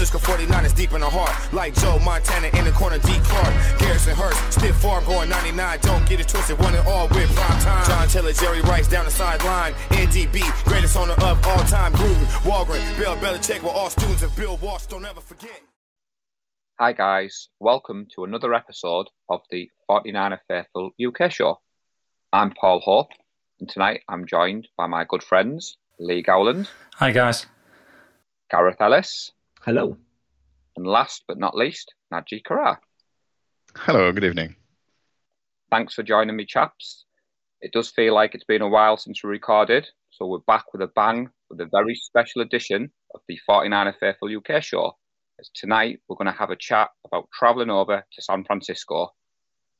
Francisco 49 is deep in the heart. Like Joe Montana in the corner, D. Clark. Garrison Hearst, stiff farm going 99. Don't get it twisted, one and all with prime time. John Taylor, Jerry Rice down the sideline. NDB, greatest owner of all time. Gruden, Holmgren, Bill Belichick were all students of Bill Walsh. Don't ever forget. Hi, guys. Welcome to another episode of the 49er Faithful UK show. I'm Paul Hope, and tonight I'm joined by my good friends Lee Gowland. Hi, guys. Gareth Ellis. Hello. And last but not least, Naji Karar. Hello, good evening. Thanks for joining me, chaps. It does feel like it's been a while since we recorded, so we're back with a bang with a very special edition of the 49er Faithful UK show as tonight we're going to have a chat about travelling over to San Francisco.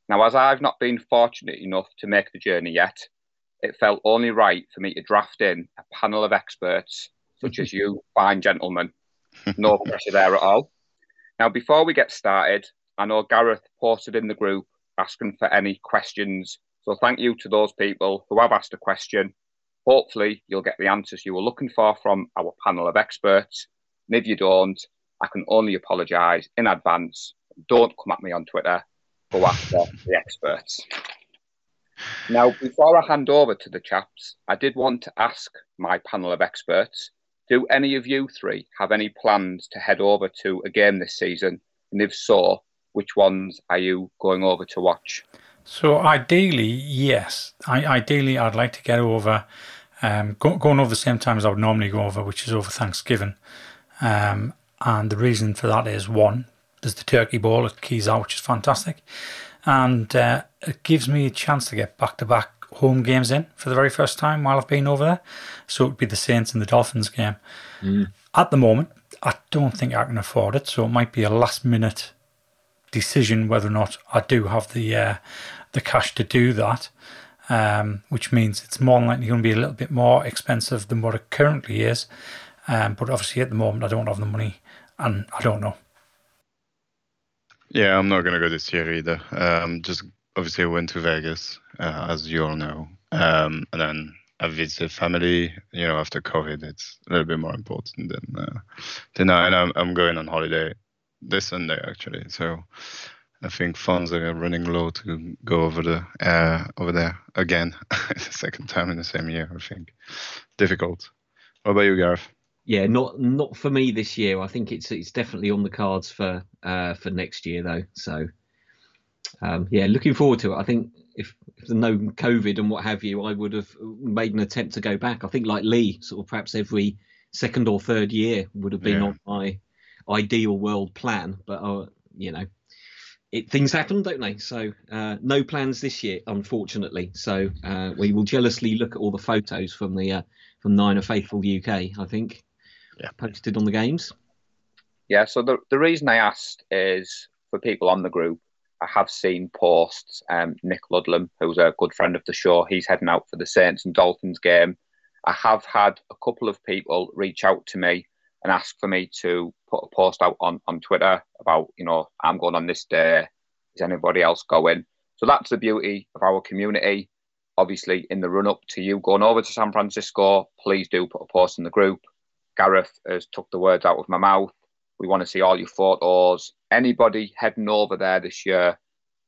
Now, as I've not been fortunate enough to make the journey yet, it felt only right for me to draft in a panel of experts such as you, fine gentlemen. No pressure there at all. Now, before we get started, I know Gareth posted in the group asking for any questions. So thank you to those people who have asked a question. Hopefully, you'll get the answers you were looking for from our panel of experts. And if you don't, I can only apologise in advance. Don't come at me on Twitter. Go after the experts. Now, before I hand over to the chaps, I did want to ask my panel of experts do any of you three have any plans to head over to a game this season? And if so, which ones are you going over to watch? So, ideally, yes. I, ideally, I'd like to get over, um, go, going over the same time as I would normally go over, which is over Thanksgiving. Um, and the reason for that is one, there's the Turkey Bowl at Keys Out, which is fantastic. And uh, it gives me a chance to get back to back home games in for the very first time while I've been over there. So it would be the Saints and the Dolphins game. Mm. At the moment, I don't think I can afford it. So it might be a last minute decision whether or not I do have the uh, the cash to do that. Um, which means it's more likely going to be a little bit more expensive than what it currently is. Um, but obviously, at the moment, I don't have the money and I don't know. Yeah, I'm not gonna go this year either. Um, just obviously I went to Vegas, uh, as you all know, um, and then I visited family. You know, after COVID, it's a little bit more important than uh, than I, and I'm I'm going on holiday this Sunday actually. So I think funds are running low to go over the uh, over there again, the second time in the same year. I think difficult. What about you, Gareth? yeah, not not for me this year. I think it's it's definitely on the cards for uh, for next year though. So um, yeah, looking forward to it. I think if, if there's no COVID and what have you, I would have made an attempt to go back. I think like Lee, sort of perhaps every second or third year would have been yeah. on my ideal world plan. But uh, you know, it, things happen, don't they? So uh, no plans this year, unfortunately. So uh, we will jealously look at all the photos from the uh, from of Faithful UK. I think yeah. posted on the games? Yeah, so the, the reason I asked is for people on the group, I have seen posts. Um, Nick Ludlam, who's a good friend of the show, he's heading out for the Saints and Dolphins game. I have had a couple of people reach out to me and ask for me to put a post out on, on Twitter about, you know, I'm going on this day. Is anybody else going? So that's the beauty of our community. Obviously, in the run up to you going over to San Francisco, please do put a post in the group. Gareth has took the words out of my mouth. We want to see all your photos. Anybody heading over there this year,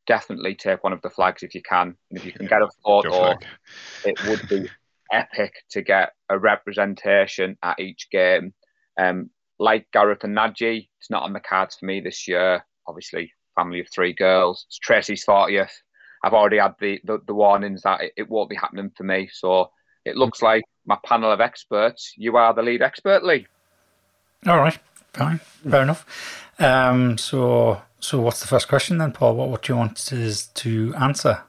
definitely take one of the flags if you can. And if you can get a photo, it would be epic to get a representation at each game. Um, like Gareth and Naji, it's not on the cards for me this year. Obviously, family of three girls. It's Tracy's 40th. I've already had the, the, the warnings that it, it, won't be happening for me. So it looks like my panel of experts, you are the lead expert, Lee. All right, fine, fair enough. Um, so, so what's the first question then, Paul? What, what do you want us to answer?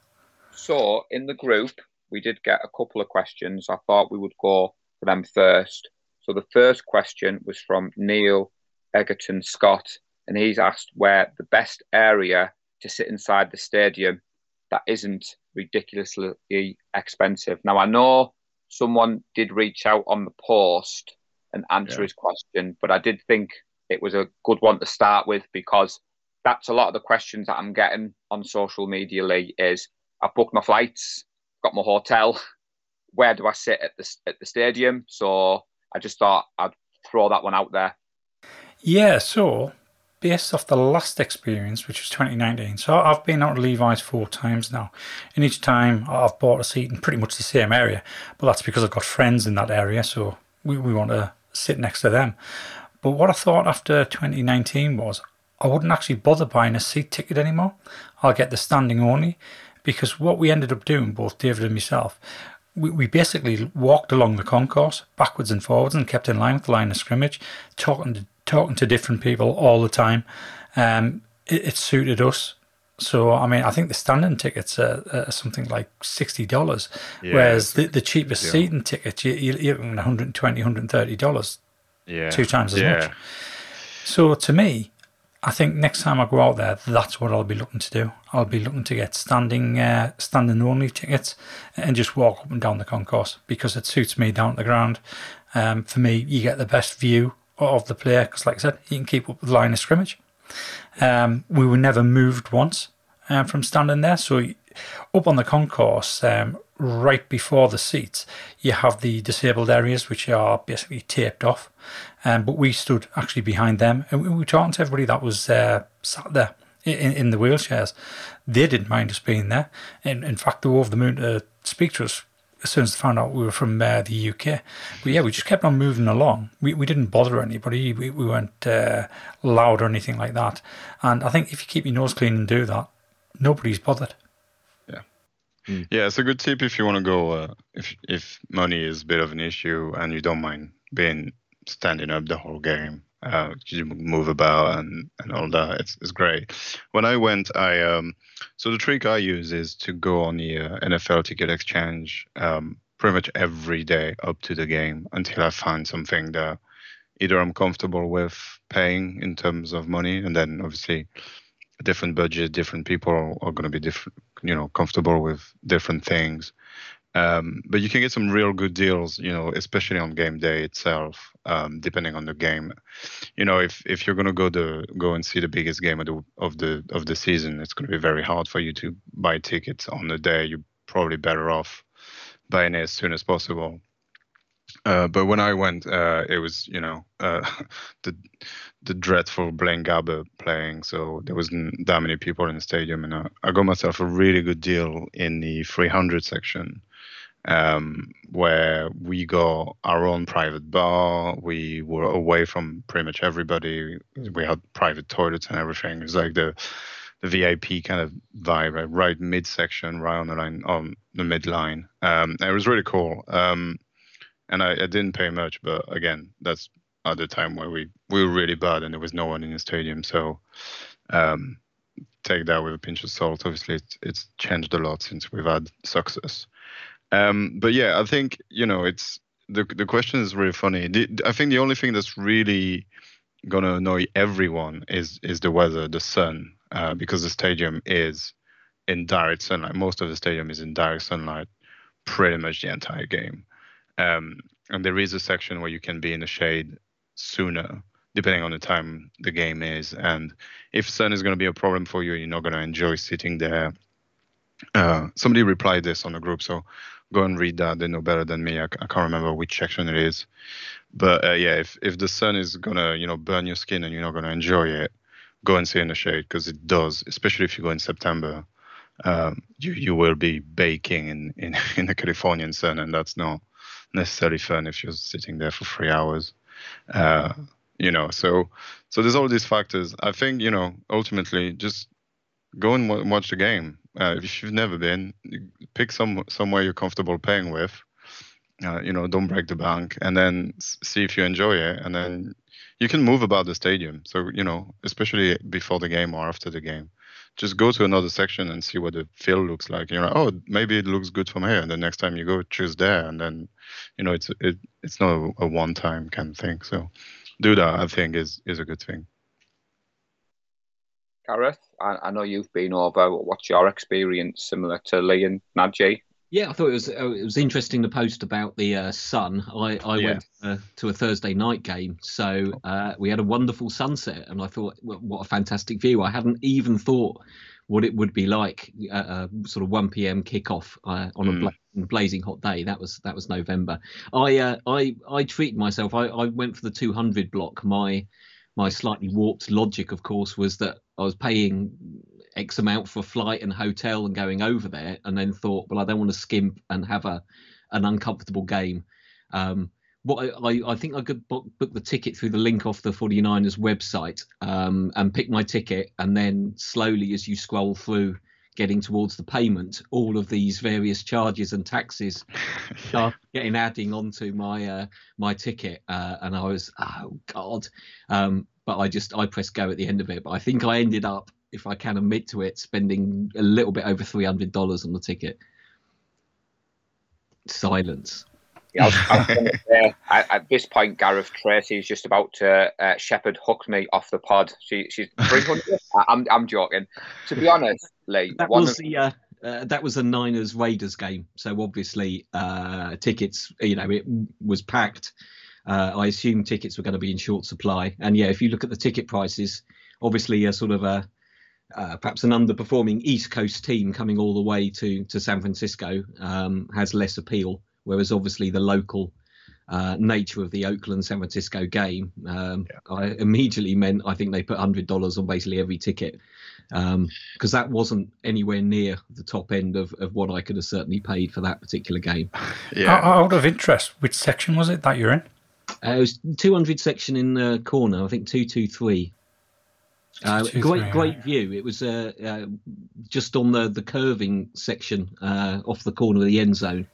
So, in the group, we did get a couple of questions. I thought we would go for them first. So, the first question was from Neil Egerton Scott, and he's asked where the best area to sit inside the stadium that isn't ridiculously expensive. Now, I know someone did reach out on the post and answer yeah. his question, but I did think it was a good one to start with because that's a lot of the questions that I'm getting on social media. Lee is I've booked my flights, got my hotel. Where do I sit at the at the stadium? So I just thought I'd throw that one out there. Yeah, so based off the last experience, which was 2019, so I've been out to Levi's four times now, and each time I've bought a seat in pretty much the same area, but that's because I've got friends in that area, so we, we want to sit next to them. But what I thought after 2019 was I wouldn't actually bother buying a seat ticket anymore. I'll get the standing only because what we ended up doing, both David and myself, we, we basically walked along the concourse backwards and forwards and kept in line with the line of scrimmage, talking to, talking to different people all the time. Um, it, it suited us. So I mean, I think the standing tickets are, are something like sixty dollars, Yeah, whereas the, the cheapest deal. seating ticket you, you- you're looking at 120 130 dollars, Yeah. two times as yeah. much. So to me, I think next time I go out there, that's what I'll be looking to do. I'll be looking to get standing, uh, standing only tickets and just walk up and down the concourse because it suits me down to the ground. Um, for me, you get the best view of the player because, like I said, you can keep up with the line of scrimmage. Um, we were never moved once um, from standing there. So up on the concourse, um, right before the seats, you have the disabled areas which are basically taped off. Um, but we stood actually behind them and we were talking to everybody that was uh, sat there in, in the wheelchairs. They didn't mind us being there. In, in fact, they were over the moon to speak to us as soon as they found out we were from uh, the UK. But yeah, we just kept on moving along. We, we didn't bother anybody. We, we weren't uh, loud or anything like that. And I think if you keep your nose clean and do that, nobody's bothered. Yeah, it's a good tip if you want to go. Uh, if if money is a bit of an issue and you don't mind being standing up the whole game, uh, you move about and, and all that. It's it's great. When I went, I um, so the trick I use is to go on the uh, NFL ticket exchange um, pretty much every day up to the game until I find something that either I'm comfortable with paying in terms of money, and then obviously different budget, different people are going to be different, you know, comfortable with different things. Um, but you can get some real good deals, you know, especially on game day itself, um, depending on the game. You know, if if you're going to go to go and see the biggest game of the of the of the season, it's going to be very hard for you to buy tickets on the day. You're probably better off buying it as soon as possible. Uh, but when I went, uh, it was you know uh, the the dreadful Blaine Gabbert playing, so there wasn't that many people in the stadium, and I, I got myself a really good deal in the 300 section, um, where we got our own private bar. We were away from pretty much everybody. We had private toilets and everything. It was like the the VIP kind of vibe, right, right midsection, right on the line, on the midline. Um, it was really cool. Um, and I, I didn't pay much, but again, that's at the time where we, we were really bad and there was no one in the stadium. So um, take that with a pinch of salt. Obviously, it's, it's changed a lot since we've had success. Um, but yeah, I think you know it's the the question is really funny. The, I think the only thing that's really gonna annoy everyone is is the weather, the sun, uh, because the stadium is in direct sunlight. Most of the stadium is in direct sunlight, pretty much the entire game. Um, and there is a section where you can be in the shade sooner, depending on the time the game is. And if sun is going to be a problem for you, you're not going to enjoy sitting there. Uh, somebody replied this on the group, so go and read that. They know better than me. I can't remember which section it is, but uh, yeah, if if the sun is gonna you know burn your skin and you're not gonna enjoy it, go and sit in the shade because it does, especially if you go in September. Um, you you will be baking in, in in the Californian sun, and that's not necessarily fun if you're sitting there for three hours. Uh, you know, so so there's all these factors. I think you know ultimately just go and wa- watch the game. Uh, if you've never been, pick some somewhere you're comfortable paying with. Uh, you know, don't break the bank, and then see if you enjoy it, and then you can move about the stadium. So you know, especially before the game or after the game, just go to another section and see what the field looks like. You're like, oh, maybe it looks good from here, and the next time you go, choose there, and then, you know, it's it it's not a, a one-time kind of thing. So, do that. I think is is a good thing. Gareth, I, I know you've been over. What's your experience similar to Lee and Naji? Yeah, I thought it was uh, it was interesting to post about the uh, sun. I, I Yeah. went uh, to a Thursday night game, so uh, we had a wonderful sunset, and I thought, "Wha- what a fantastic view! I hadn't even thought what it would be like at a sort of 1 p.m. kickoff uh, on a Mm. bla- blazing hot day. That was that was November. I uh, I I treated myself. I, I went for the 200 block. My my slightly warped logic, of course, was that I was paying X amount for a flight and hotel and going over there, and then thought, well, I don't want to skimp and have a an uncomfortable game. Um, what I, I think I could book, book the ticket through the link off the 49ers website um, and pick my ticket, and then slowly as you scroll through, getting towards the payment, all of these various charges and taxes start getting adding onto my uh, my ticket, uh, and I was oh god. Um, but I just I pressed go at the end of it. But I think I ended up, if I can admit to it, spending a little bit over three hundred dollars on the ticket. Silence. Yeah, I was, I was say, at, at this point, Gareth Tracy is just about to uh, shepherd hook me off the pod. She, she's 300. I'm, I'm joking. To be honest, Lee, That one was of, the uh, uh, that was a Niners Raiders game, so obviously uh, tickets, you know, it was packed. Uh, I assume tickets were going to be in short supply, and yeah, if you look at the ticket prices, obviously a sort of a uh, perhaps an underperforming East Coast team coming all the way to to San Francisco um, has less appeal, whereas obviously the local uh, nature of the Oakland San Francisco game, um, I immediately meant I think they put hundred dollars on basically every ticket because that wasn't anywhere near the top end of, of what I could have certainly paid for that particular game. Yeah. Out out of interest, which section was it that you're in? Uh, it was 200 section in the corner, I think 223. Uh, 223, great, great right. view. It was uh, uh, just on the the curving section uh, off the corner of the end zone.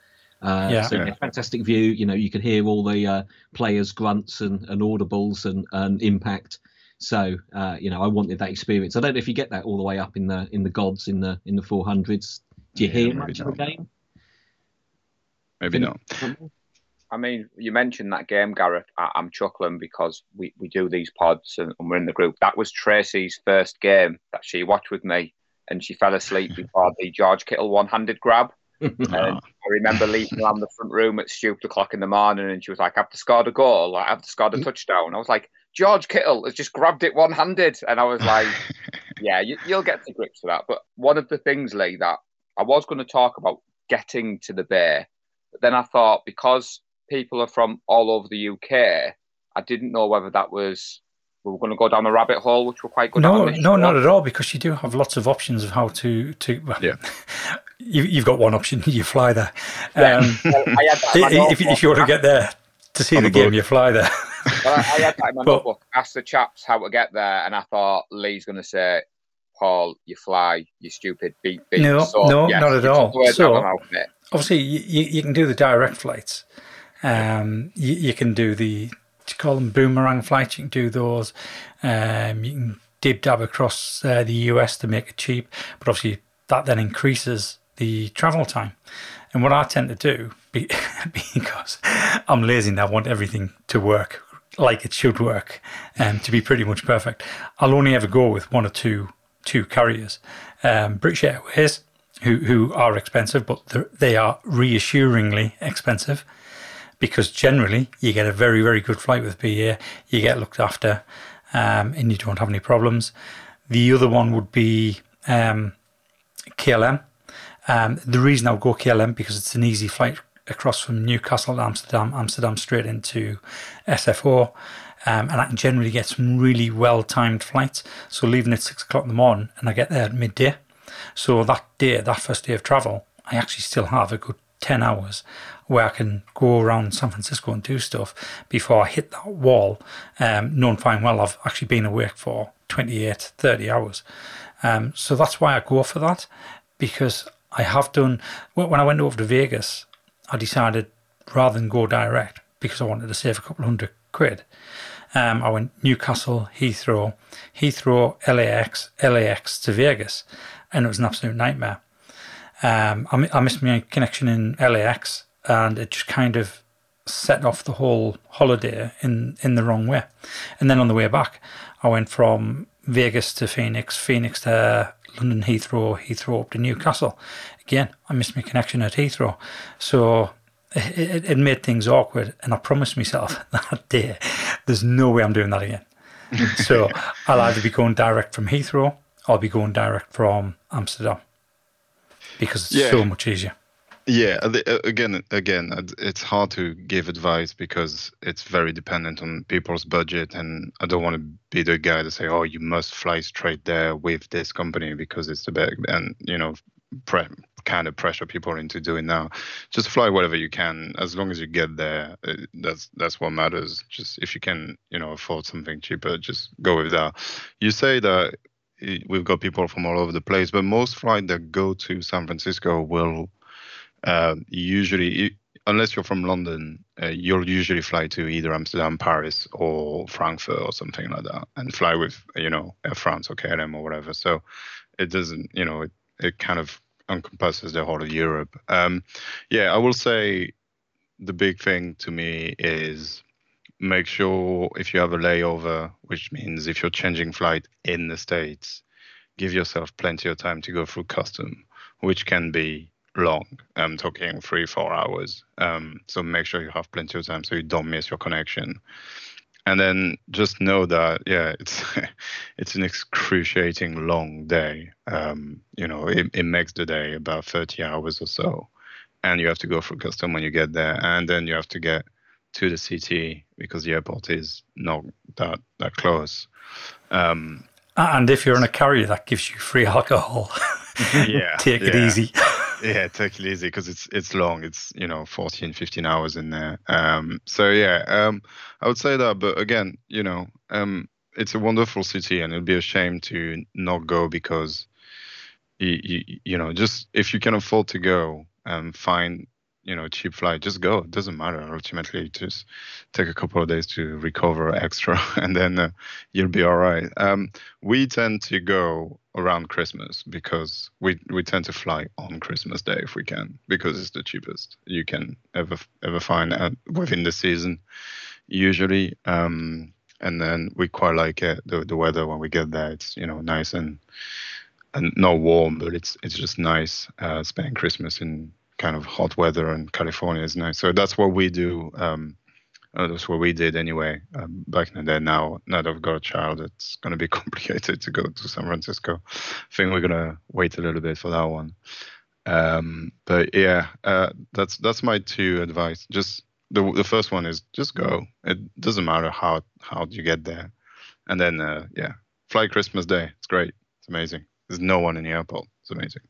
Uh, Yeah. So yeah, fantastic view. You know, you could hear all the uh, players' grunts and, and audibles and, and impact. So uh, you know, I wanted that experience. I don't know if you get that all the way up in the in the gods in the in the 400s. Do you Yeah, hear maybe much of the game? Maybe not. I mean, you mentioned that game, Gareth. I, I'm chuckling because we, we do these pods and, and we're in the group. That was Tracy's first game that she watched with me, and she fell asleep before the George Kittle one handed grab. And I remember leaving around the front room at stupid o'clock in the morning, and she was like, "I've scored a goal. Like, I've scored a mm. touchdown." I was like, "George Kittle has just grabbed it one handed," and I was like, "Yeah, you, you'll get to grips with that." But one of the things, Lee, that I was going to talk about getting to the Bay, but then I thought because people are from all over the UK, I didn't know whether that was we were going to go down the rabbit hole, which we're quite good No, at. on no, not at all, because you do have lots of options of how to to. Well, Yeah. you, you've got one option. You fly there. Yeah. Um, Well, I had that in my if, notebook. if you want to get there to see the the game, boat. you fly there. Well, I, I had that in my But- notebook. Ask the chaps how to get there, and I thought Lee's going to say, "Paul, you fly, you stupid beep beep." No, no, not at all. So- out of my mouth, mate. Obviously, you, you, you can do the direct flights. Um, you, you can do the you call them boomerang flights. You can do those. Um, you can dib dab across uh, the US to make it cheap, but obviously that then increases the travel time. And what I tend to do, be, because I'm lazy and I want everything to work like it should work, um, to be pretty much perfect, I'll only ever go with one or two two carriers. Um, British Airways, who who are expensive, but they are reassuringly expensive because generally you get a very very good flight with BA. You get looked after, um, and you don't have any problems. The other one would be um, KLM. Um, the reason I'll go KLM because it's an easy flight across from Newcastle to Amsterdam, Amsterdam straight into SFO. Um, and I can generally get some really well timed flights. So leaving at six o'clock in the morning and I get there at midday. So that day, that first day of travel, I actually still have a good 10 hours where I can go around San Francisco and do stuff before I hit that wall, um, knowing fine well I've actually been awake for 28, 30 hours. Um, so that's why I go for that because I have done, when I went over to Vegas, I decided rather than go direct because I wanted to save a couple hundred quid. Um, I went Newcastle, Heathrow, Heathrow, LAX, LAX to Vegas, and it was an absolute nightmare. Um, I, I missed my connection in LAX, and it just kind of set off the whole holiday in in the wrong way. And then on the way back, I went from Vegas to Phoenix, Phoenix to London Heathrow, Heathrow up to Newcastle. Again, I missed my connection at Heathrow, so it, it, it made things awkward. And I promised myself that day, there's no way I'm doing that again. so I'll either be going direct from Heathrow, or I'll be going direct from Amsterdam because it's Yeah. so much easier. Yeah, uh, uh, again, again, uh, it's hard to give advice because it's very dependent on people's budget, and I don't want to be the guy to say, "Oh, you must fly straight there with this company because it's the best," and you know, pre- kind of pressure people into doing now. Just fly whatever you can, as long as you get there. Uh, that's that's what matters. Just if you can, you know, afford something cheaper, just go with that. You say that we've got people from all over the place, but most flights that go to San Francisco will uh, usually, unless you're from London, uh, you'll usually fly to either Amsterdam, Paris, or Frankfurt or something like that, and fly with you know Air France or KLM or whatever. So it doesn't, you know, it, it kind of encompasses the whole of Europe. Um, yeah, I will say the big thing to me is make sure if you have a layover, which means if you're changing flight in the States, give yourself plenty of time to go through custom, which can be long. I'm talking three, four hours. Um, so make sure you have plenty of time so you don't miss your connection. And then just know that yeah, it's it's an excruciating long day. Um, you know, it, it makes the day about 30 hours or so, and you have to go through custom when you get there, and then you have to get to the city because the airport is not that that close. Um, and if you're in a carrier, that gives you free alcohol. yeah, take it easy. yeah, take it easy because it's it's long. It's you know 14, 15 hours in there. Um, so yeah, um, I would say that. But again, you know, um, it's a wonderful city, and it'd be a shame to not go because, you, you, you know, just if you can afford to go, and find you know cheap flight just go. It doesn't matter. Ultimately just take a couple of days to recover extra and then uh, you'll be all right um, we tend to go around christmas because we we tend to fly on christmas day if we can because it's the cheapest you can ever ever find uh, within the season usually. Um, and then we quite like it the, the weather when we get there. It's you know nice and and not warm but it's it's just nice uh, spending christmas in kind of hot weather in California is nice. So that's what we do. Um, uh, that's what we did anyway um, back in the day. Now, now that I've got a child, it's going to be complicated to go to San Francisco. I think we're going to wait a little bit for that one. Um, but yeah, uh, that's that's my two advice. Just the the first one is just go. It doesn't matter how how you get there, and then uh, yeah, fly Christmas Day. It's great. It's amazing. There's no one in the airport. It's amazing.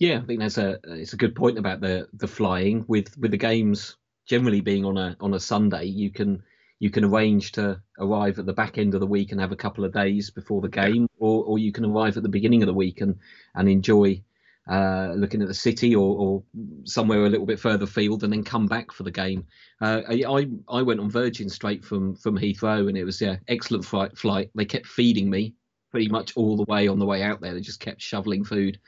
Yeah, I think that's a it's a good point about the the flying with with the games generally being on a on a Sunday. You can you can arrange to arrive at the back end of the week and have a couple of days before the game, or or you can arrive at the beginning of the week and and enjoy uh, looking at the city or, or somewhere a little bit further field and then come back for the game. Uh, I I went on Virgin straight from from Heathrow and it was yeah excellent flight. Flight. They kept feeding me pretty much all the way on the way out there. They just kept shoveling food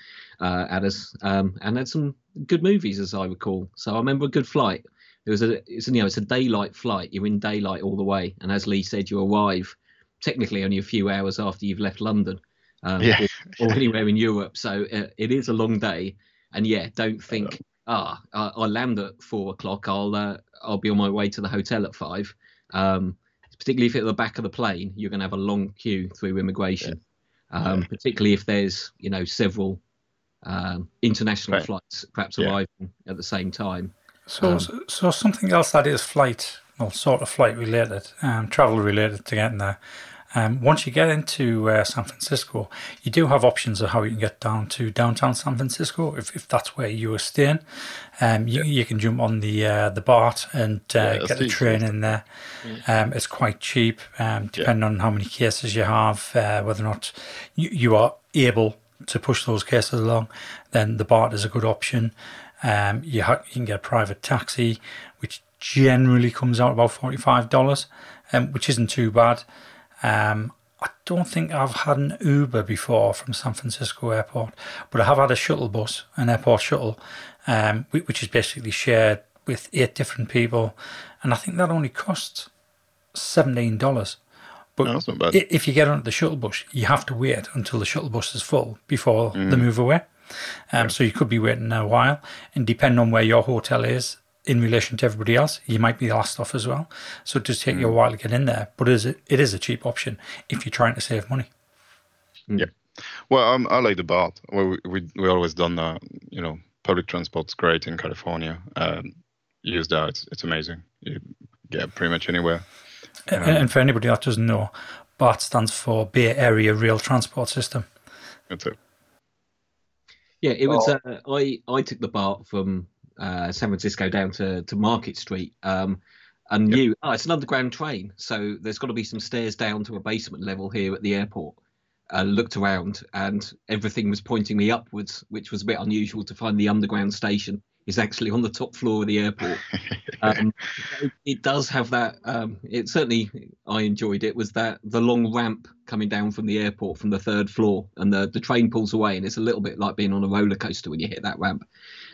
uh, at us, um, and had some good movies as I recall. So I remember a good flight. It was a it's you know it's a daylight flight. You're in daylight all the way, and as Lee said, you arrive technically only a few hours after you've left London, um, yeah. or, or, anywhere in Europe. So uh, it is a long day, and yeah, don't think ah I'll land at four o'clock. I'll uh, I'll be on my way to the hotel at five. Um, particularly if it's at the back of the plane, you're going to have a long queue through immigration. Yeah. Um, yeah. Particularly if there's you know several um, international right. flights perhaps yeah. arriving at the same time. So, um, so, so, something else that is flight, well, sort of flight related, um, travel related to getting there. Um, once you get into uh, San Francisco, you do have options of how you can get down to downtown San Francisco if, if that's where you are staying. Um, you, you can jump on the uh, the BART and uh, yeah, get the train in there. Um, it's quite cheap, um, depending yeah. on how many cases you have, uh, whether or not you, you are able to push those cases along. Then the BART is a good option. Um, you, ha- you can get a private taxi, which generally comes out about forty five dollars, um, which isn't too bad. Um, I don't think I've had an Uber before from San Francisco Airport, but I have had a shuttle bus, an airport shuttle, um, which is basically shared with eight different people, and I think that only costs seventeen dollars. But no, if you get on the shuttle bus, you have to wait until the shuttle bus is full before mm. they move away. Um, so you could be waiting a while, and depending on where your hotel is, in relation to everybody else, you might be the last off as well. So it does take mm. you a mm. while to get in there, but it is a, it is a cheap option if you're trying to save money. Yeah, Yep, Well, um, I like the BART. We we we always done that. You know, public transport's great in California. Um, use that; it's, it's amazing. You get pretty much anywhere. And, and for anybody that doesn't know, BART stands for Bay Area Rail Transport System. That's it. Yeah, it was. Uh, I I took the BART from uh, San Francisco down to to Market Street. Um, and knew oh it's an underground train. So there's got to be some stairs down to a basement level here at the airport. Uh, looked around and everything was pointing me upwards which was a bit unusual to find the underground station is actually on the top floor of the airport. Um, it, it, does have that um, it certainly i enjoyed it was that the long ramp coming down from the airport from the third floor and the, the train pulls away and it's a little bit like being on a roller coaster when you hit that ramp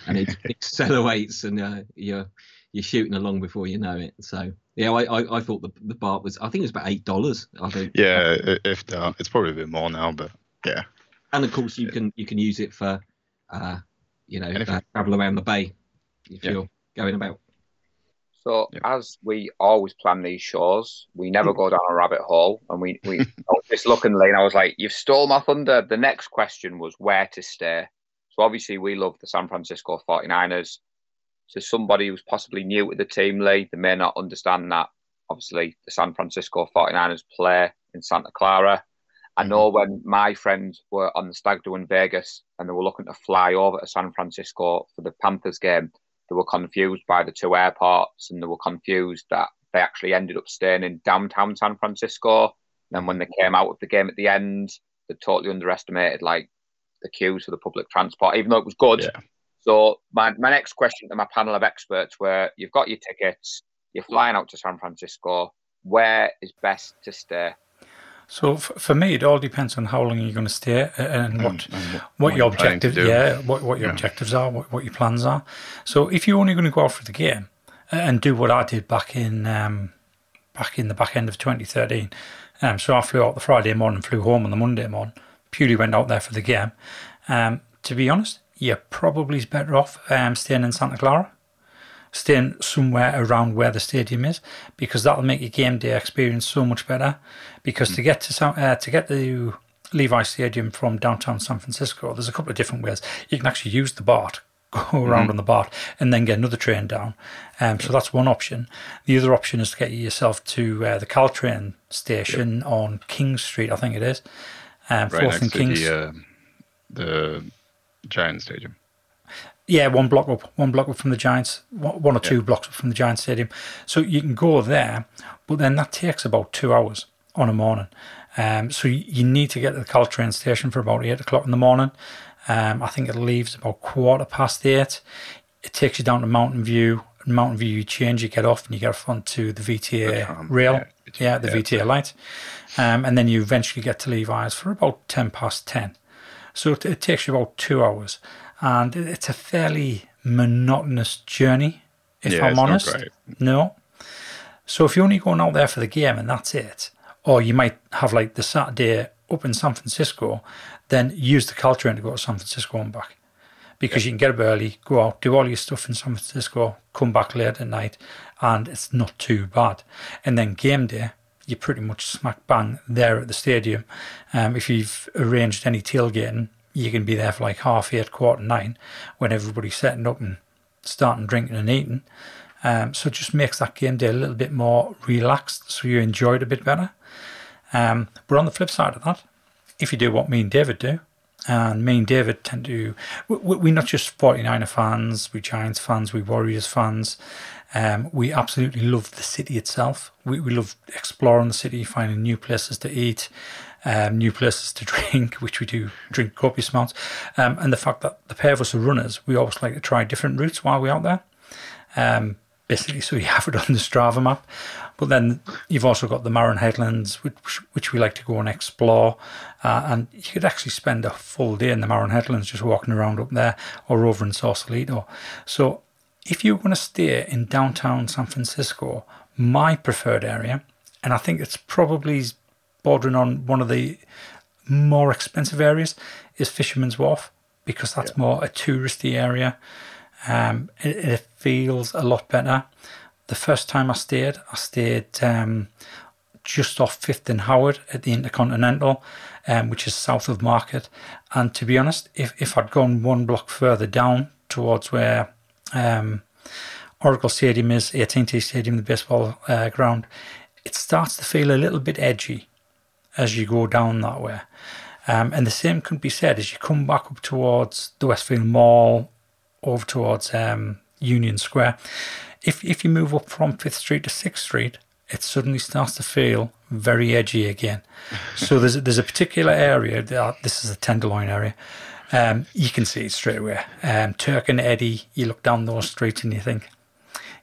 and it accelerates and uh, you're you're shooting along before you know it. So yeah, I, I, I thought the the BART was I think it was about eight dollars. I think. Yeah, if that, it's probably a bit more now, but yeah. And of course, you can you can use it for, uh, you know, uh, travel around the bay if yeah. you're going about. So yeah. as we always plan these shows, we never go down a rabbit hole, and we we just looking lane. I was like, "You've stole my thunder." The next question was where to stay. So obviously, we love the San Francisco 49ers. So somebody who's possibly new to the team, Lee, they may not understand that. Obviously, the San Francisco 49ers play in Santa Clara. I know mm-hmm. when my friends were on the stag do in Vegas and they were looking to fly over to San Francisco for the Panthers game, they were confused by the two airports and they were confused that they actually ended up staying in downtown San Francisco. And when they came out of the game at the end, they totally underestimated like the queues for the public transport, even though it was good. Yeah. So my, my next question to my panel of experts were you've got your tickets, you're flying out to San Francisco, where is best to stay? So f- for me, it all depends on how long you're going to stay and what and, and what, what, your objectives, yeah, what, what your yeah. objectives are, what, what your plans are. So if you're only going to go out for the game and do what I did back in um, back in the back end of 2013, um, so I flew out the Friday morning, flew home on the Monday morning, purely went out there for the game. Um, to be honest, you're probably better off um, staying in Santa Clara, staying somewhere around where the stadium is, because that'll make your game day experience so much better. Because mm. to get to uh, to get to Levi Stadium from downtown San Francisco, there's a couple of different ways. You can actually use the BART, go around mm-hmm. on the BART, and then get another train down. Um, so that's one option. The other option is to get yourself to uh, the Caltrain station yep. on King Street, I think it is. Um, right next to the, uh, the Giant Stadium. Yeah, one block up, one block up from the Giants, one or two yeah. blocks up from the Giant Stadium. So you can go there, but then that takes about two hours on a morning. Um, so you need to get to the Caltrain station for about eight o'clock in the morning. Um, I think it leaves about quarter past eight. It takes you down to Mountain View. Mountain View, you change, you get off, and you get off onto the VTA rail. Yeah, yeah the yeah, VTA light. Um, and then you eventually get to Levi's for about 10 past 10. So it, it takes you about two hours, and it's a fairly monotonous journey, if yeah, I'm honest. No. So if you're only going out there for the game and that's it, or you might have like the Saturday up in San Francisco, then use the Caltrain to go to San Francisco and back. Because yeah. you can get up early, go out, do all your stuff in San Francisco, come back late at night, and it's not too bad. And then game day, you're pretty much smack bang there at the stadium. Um, if you've arranged any tailgating, you can be there for like half eight, quarter nine, when everybody's setting up and starting drinking and eating. Um, so it just makes that game day a little bit more relaxed, so you enjoy it a bit better. Um, but on the flip side of that, if you do what me and David do, and me and David tend to, we're not just 49er fans, we Giants fans, we Warriors fans. Um, we absolutely love the city itself. We, we love exploring the city, finding new places to eat, um, new places to drink, which we do drink copious amounts. Um, and the fact that the pair of us are runners, we always like to try different routes while we're out there. Um, basically, so you have it on the Strava map. But then you've also got the Marin Headlands, which, which we like to go and explore. Uh, and you could actually spend a full day in the Marin Headlands just walking around up there or over in Sausalito. So if you're going to stay in downtown San Francisco, my preferred area, and I think it's probably bordering on one of the more expensive areas, is Fisherman's Wharf because that's yeah. more a touristy area. Um, it, it, feels a lot better. The first time I stayed, I stayed um, just off Fifth and Howard at the Intercontinental, um, which is south of Market. And to be honest, if, if I'd gone one block further down towards where um, Oracle Stadium is, AT&T Stadium, the baseball uh, ground, it starts to feel a little bit edgy as you go down that way. Um, and the same can be said as you come back up towards the Westfield Mall, over towards um, Union Square. If if you move up from Fifth Street to Sixth Street, it suddenly starts to feel very edgy again. so there's there's a particular area. That, this is the Tenderloin area. Um, you can see it straight away. Um, Turk and Eddy. You look down those streets and you think,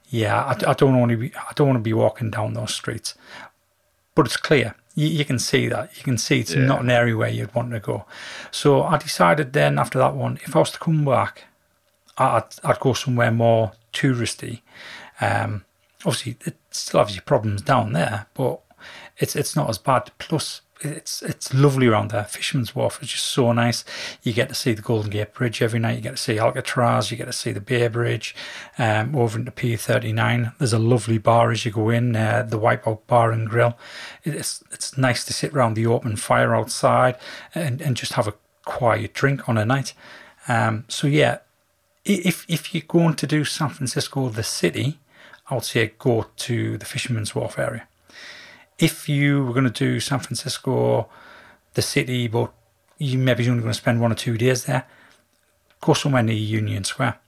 yeah, I, I don't want to be I don't want to be walking down those streets. But it's clear. You, you can see that. You can see it's Yeah. not an area where you'd want to go. So I decided then after that one, if I was to come back, I'd, I'd go somewhere more touristy. Um, obviously, it still has your problems down there, but it's it's not as bad. Plus, it's it's lovely around there. Fisherman's Wharf is just so nice. You get to see the Golden Gate Bridge every night. You get to see Alcatraz. You get to see the Bay Bridge. Um, over into P39, there's a lovely bar as you go in. Uh, the Wipeout Bar and Grill. It's it's nice to sit around the open fire outside and and just have a quiet drink on a night. Um, so yeah, if if you're going to do San Francisco, the city, I would say go to the Fisherman's Wharf area. If you were going to do San Francisco, the city, but you maybe only going to spend one or two days there, go somewhere near Union Square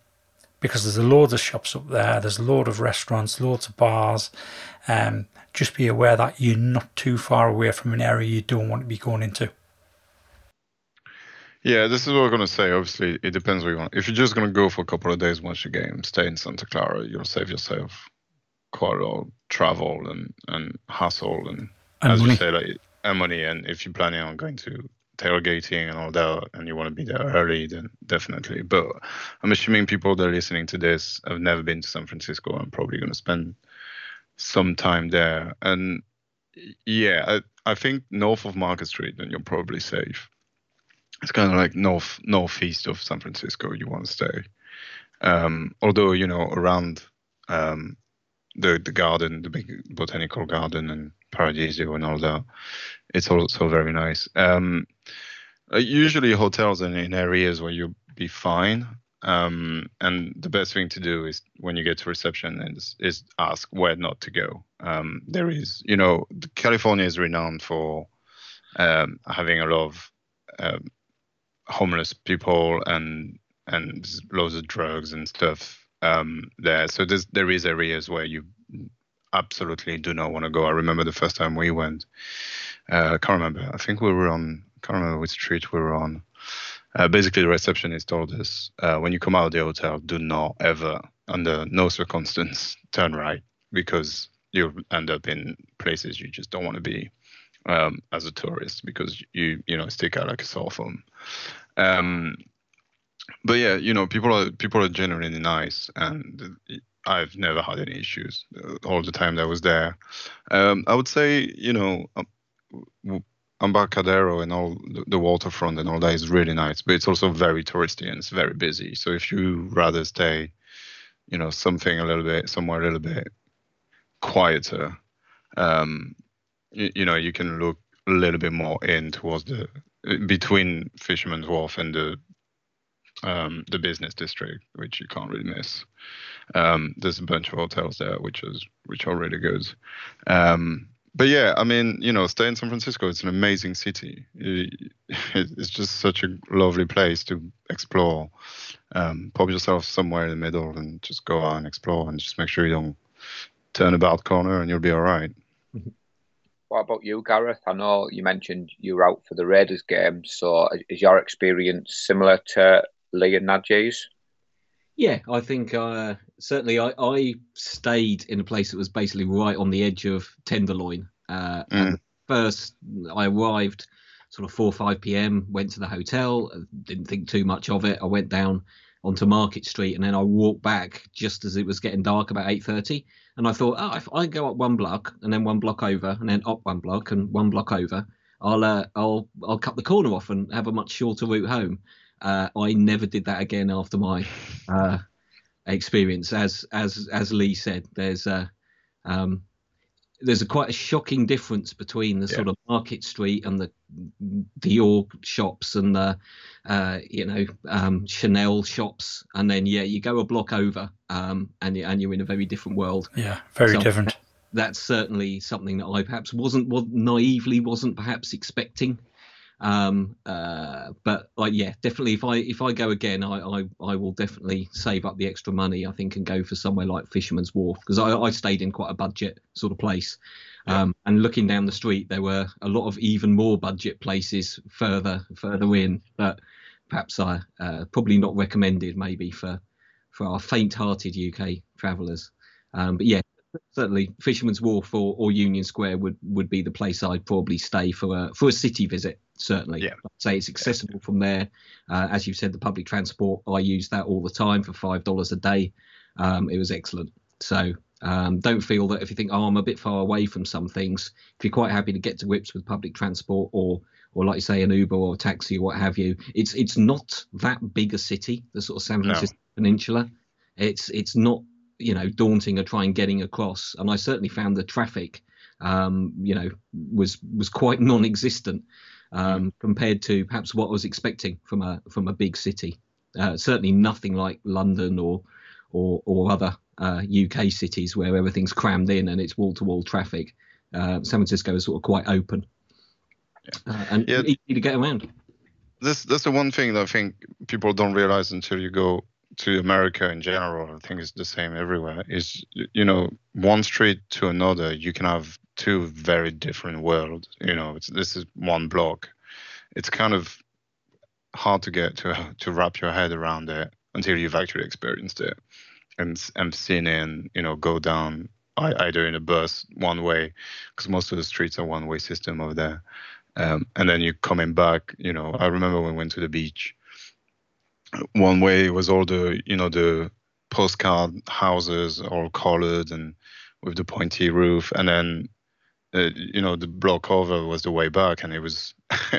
because there's a loads of shops up there. There's a load of restaurants, loads of bars. Um, just be aware that you're not too far away from an area you don't want to be going into. Yeah, this is what I'm gonna say. Obviously, it depends what you want. If you're just gonna go for a couple of days, watch the game, stay in Santa Clara, you'll save yourself quite a lot travel and and hassle and, And as money. you say, like and money. And if you're planning on going to tailgating and all that, and you want to be there early, then definitely. But I'm assuming people that are listening to this have never been to San Francisco and probably gonna spend some time there. And yeah, I, I think north of Market Street, then you're probably safe it's kind of like north northeast of San Francisco. You want to stay, um, although you know around um, the the garden, the big botanical garden and Presidio and all that, it's also very nice. Um, uh, usually hotels are in areas where you'll be fine. Um, and the best thing to do is when you get to reception is, is ask where not to go. Um, there is, you know, California is renowned for um, having a lot of um, homeless people and and loads of drugs and stuff um, there. So there is areas where you absolutely do not want to go. I remember the first time we went. Uh, I can't remember. I think we were on. I can't remember which street we were on. Uh, basically, the receptionist told us uh, when you come out of the hotel, do not ever, under no circumstance, turn right because you'll end up in places you just don't want to be um, as a tourist because you you know stick out like a sore thumb. Um, but yeah, you know, people are people are generally nice, and I've never had any issues all the time that I was there. Um, I would say, you know, um, Embarcadero and all the, the waterfront and all that is really nice, but it's also very touristy and it's very busy. So if you rather stay, you know, something a little bit somewhere a little bit quieter, um, you, you know, you can look a little bit more in towards the between Fisherman's Wharf and the um, the business district, which you can't really miss. Um, there's a bunch of hotels there, which is which are really good. Um, but yeah, I mean, you know, stay in San Francisco. It's an amazing city. It- It's just such a lovely place to explore. Um, pop yourself somewhere in the middle and just go out and explore, and just make sure you don't turn about corner, and you'll be all right. What about you, Gareth? I know you mentioned you were out for the Raiders game, so is your experience similar to Lee and Naji's? Yeah, I think uh, certainly I, I stayed in a place that was basically right on the edge of Tenderloin. Uh, and first, I arrived sort of 4 or 5 p.m., went to the hotel, uh, didn't think too much of it. I went down onto Market Street and then I walked back just as it was getting dark about 8.30. And I thought, oh, if I go up one block and then one block over and then up one block and one block over, I'll uh, I'll I'll cut the corner off and have a much shorter route home. Uh, I never did that again after my uh, experience. As as as Lee said, there's uh, um, there's a quite a shocking difference between the yeah. sort of Market Street and the Dior shops and the uh, you know um, Chanel shops, and then yeah, you go a block over, um, and you, and you're in a very different world. Yeah, very so different. That's certainly something that I perhaps wasn't was naively wasn't perhaps expecting. Um, uh, but like yeah, definitely if I if I go again, I, I I will definitely save up the extra money I think and go for somewhere like Fisherman's Wharf because I, I stayed in quite a budget sort of place. Um, and looking down the street, there were a lot of even more budget places further further in that perhaps I uh, probably not recommended maybe for for our faint-hearted UK travellers. Um, but yeah, certainly Fisherman's Wharf or, or Union Square would, would be the place I'd probably stay for a for a city visit. Certainly, yeah. I'd say it's accessible yeah. from there. Uh, as you've said, the public transport I use that all the time for five dollars a day. Um, it was excellent. So um, don't feel that if you think, oh, I'm a bit far away from some things, if you're quite happy to get to grips with public transport or or like you say an Uber or a taxi or what have you, it's it's not that big a city, the sort of San Francisco no. Peninsula. It's it's not you know daunting to try and getting across, and I certainly found the traffic, um, you know, was was quite non-existent um, compared to perhaps what I was expecting from a from a big city. Uh, certainly nothing like London or or or other uh, UK cities where everything's crammed in and it's wall to wall traffic. Uh, San Francisco is sort of quite open. Uh, and yeah. easy to get around. This that's the one thing that I think people don't realize until you go to America in general. I think it's the same everywhere. Is you know one street to another, you can have two very different worlds. You know, this is one block. It's kind of hard to get to to wrap your head around it until you've actually experienced it and and seen it you know go down either in a bus one way because most of the streets are one way system over there um, and then you're coming back you know i remember when we went to the beach one way was all the you know the postcard houses all colored and with the pointy roof. And then uh, you know the block over was the way back and it was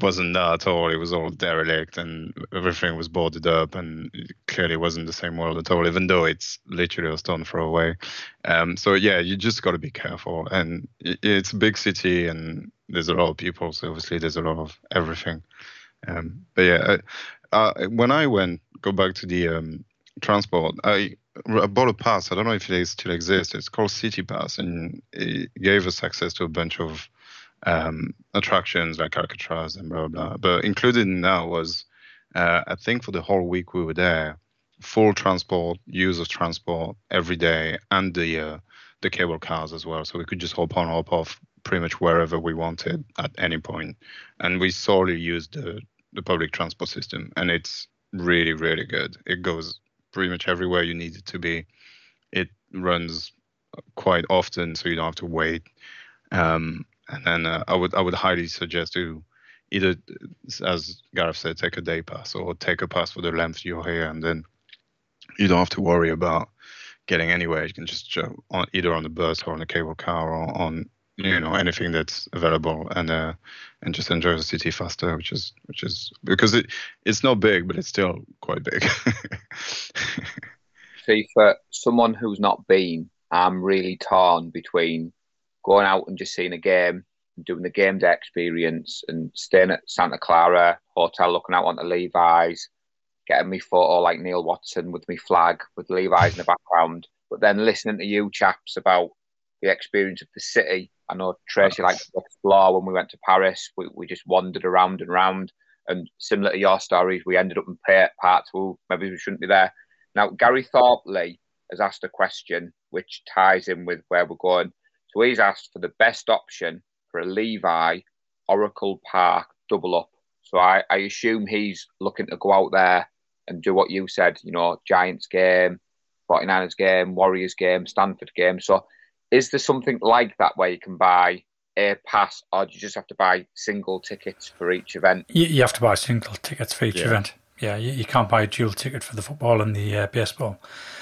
wasn't that at all. It was all derelict and everything was boarded up and it clearly wasn't the same world at all even though it's literally a stone throw away. Um, so yeah you just got to be careful. And it's a big city and there's a lot of people so obviously there's a lot of everything. Um, but yeah uh, when i went go back to the um, transport i I bought a pass. I don't know if it still exists. It's called City Pass, and it gave us access to a bunch of um, attractions like Alcatraz and blah blah. But included in that was, uh, I think, for the whole week we were there, full transport, use of transport every day, and the uh, the cable cars as well. So we could just hop on, hop off, pretty much wherever we wanted at any point. And we solely used the the public transport system, and it's really really good. It goes pretty much everywhere you need it to be. It runs quite often, so you don't have to wait. Um, and then uh, I would I would highly suggest to either, as Gareth said, take a day pass or take a pass for the length you're here, and then you don't have to worry about getting anywhere. You can just on either on the bus or on the cable car or on you know anything that's available and uh, and just enjoy the city faster which is which is because it it's not big but it's still quite big. See for someone who's not been i'm really torn between going out and just seeing a game doing the game day experience and staying at santa clara hotel looking out onto levi's getting me photo like neil watson with me flag with levi's in the background but then listening to you chaps about the experience of the city I know Tracy liked to explore when we went to Paris. We, we just wandered around and around. And similar to your stories, we ended up in part two. Maybe we shouldn't be there. Now, Gary Thorpley has asked a question which ties in with where we're going. So he's asked for the best option for a Levi Oracle Park double up. So I, I assume he's looking to go out there and do what you said, you know, Giants game, 49ers game, Warriors game, Stanford game. So is there something like that where you can buy a pass, or do you just have to buy single tickets for each event? You, you have to buy single tickets for each yeah. event. Yeah, you, you, can't buy a dual ticket for the football and the uh, baseball.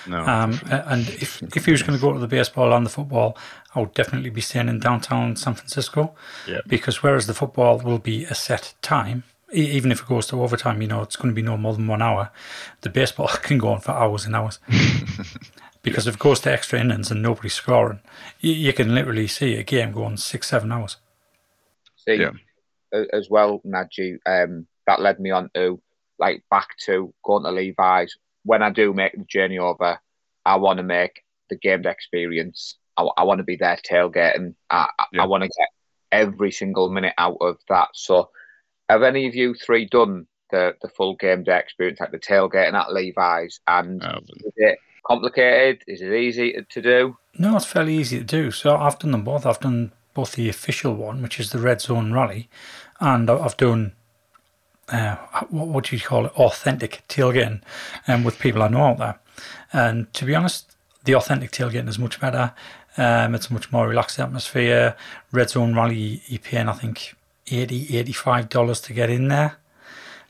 No. Um, and if if you was going to go to the baseball and the football, I would definitely be staying in downtown San Francisco. Yeah. Because whereas the football will be a set time, even if it goes to overtime, you know, it's going to be no more than one hour. The baseball can go on for hours and hours. because if it goes to extra innings and nobody scoring, you, you can literally see a game going six, seven hours. See, Yeah. as well, Naji, um, that led me on to like back to going to Levi's. When I do make the journey over, I want to make the game experience. I, want to be there tailgating. I, I- Yeah. I want to get every single minute out of that. So, have any of you three done the, the full game day experience, like the tailgating at Levi's? And is it complicated? Is it easy to do? No, it's fairly easy to do. So I've done them both. I've done both the official one, which is the Red Zone Rally, and I've done uh, what would you call it, authentic tailgating, um, with people I know out there. And to be honest, the authentic tailgating is much better. Um, it's a much more relaxed atmosphere. Red Zone Rally, you paying I think 80 85 dollars to get in there.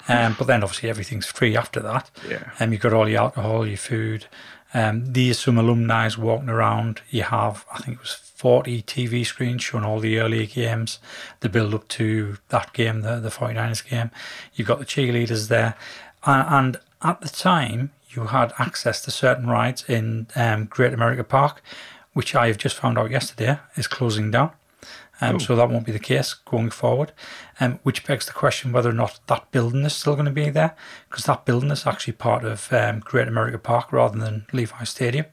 Um, but then obviously everything's free after that. Yeah. Um, you've got all your alcohol, your food. Um, there's some alumni walking around. You have, I think it was 40 TV screens showing all the earlier games, the build up to that game, the, the 49ers game. You've got the cheerleaders there. Uh, and at the time, you had access to certain rides in um, Great America Park, which I have just found out yesterday is closing down. Um, so that won't be the case going forward. Um, which begs the question whether or not that building is still going to be there, because that building is actually part of um, Great America Park rather than Levi Stadium.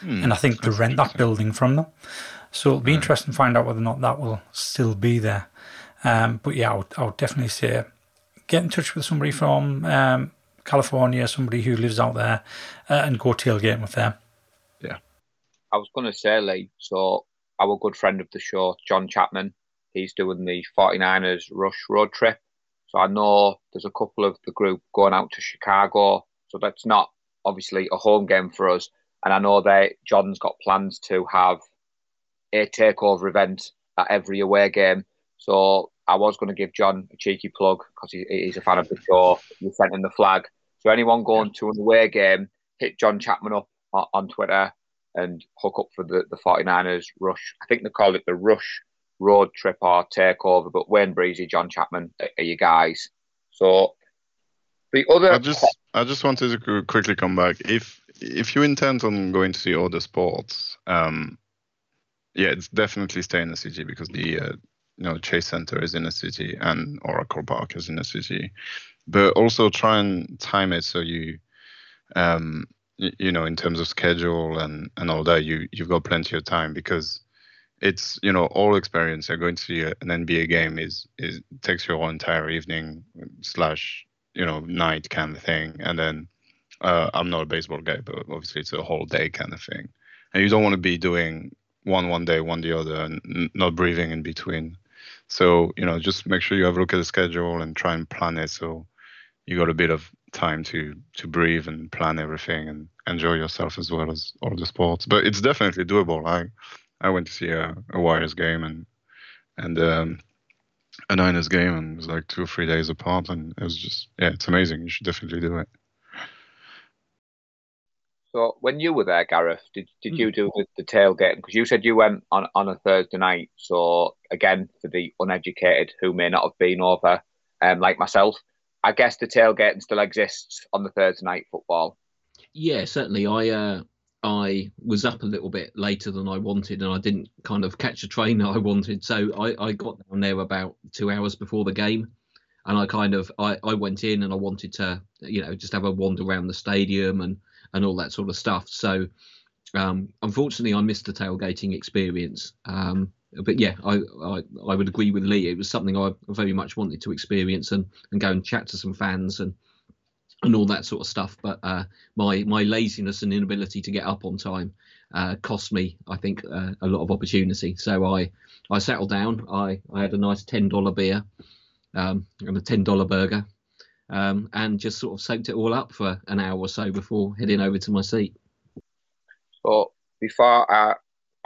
Hmm, and I think they rent that building from them. So it'll be interesting to find out whether or not that will still be there. Um, but yeah, I would, I would definitely say get in touch with somebody from um, California, somebody who lives out there, uh, and go tailgating with them. Yeah. I was going to say, Lee, so our good friend of the show, John Chapman, he's doing the 49ers Rush road trip. So I know there's a couple of the group going out to Chicago. So that's not obviously a home game for us. And I know that John's got plans to have a takeover event at every away game. So I was going to give John a cheeky plug because he, he's a fan of the show. You sent him the flag. So anyone going to an away game, hit John Chapman up on, on Twitter and hook up for the, the 49ers Rush. I think they call it the Rush Road Trip or Takeover, but Wayne Breezy, John Chapman are, you guys. So the other I just I just wanted to quickly come back. If if you intend on going to see other sports, um, yeah, it's definitely stay in the city because the uh, you know Chase Center is in the city and Oracle Park is in the city, but also try and time it so you, um, you know, in terms of schedule and and all that, you you've got plenty of time because it's you know all experience. You're going to see an NBA game is is takes your entire evening slash you know night kind of thing. And then uh, i'm not a baseball guy but obviously it's a whole day kind of thing. And you don't want to be doing one one day one the other and not breathing in between. So you know just make sure you have a look at the schedule and try and plan it. So you got a bit of time to to breathe and plan everything and enjoy yourself as well as all the sports but it's definitely doable i i went to see a, a warriors game and and um a Niners game and it was like two or three days apart and it was just yeah it's amazing you should definitely do it So when you were there, Gareth, did, did Hmm. you do the, the tailgating? Because you said you went on, on a Thursday night. So again, for the uneducated who may not have been over, um, like myself, I guess the tailgating still exists on the Thursday night football. Yeah, certainly. I uh, I was up a little bit later than I wanted, and I didn't kind of catch the train that I wanted. So I, I got down there about two hours before the game, and I kind of I, I went in and I wanted to you know just have a wander around the stadium and and all that sort of stuff. So um, unfortunately, I missed the tailgating experience. Um, but yeah, I, I I would agree with Lee. It was something I very much wanted to experience and and go and chat to some fans and and all that sort of stuff. But uh, my my laziness and inability to get up on time uh, cost me, I think, uh, a lot of opportunity. So I I settled down. I I had a nice ten dollar beer um, and a ten dollar burger, um, and just sort of soaked it all up for an hour or so before heading over to my seat. So before I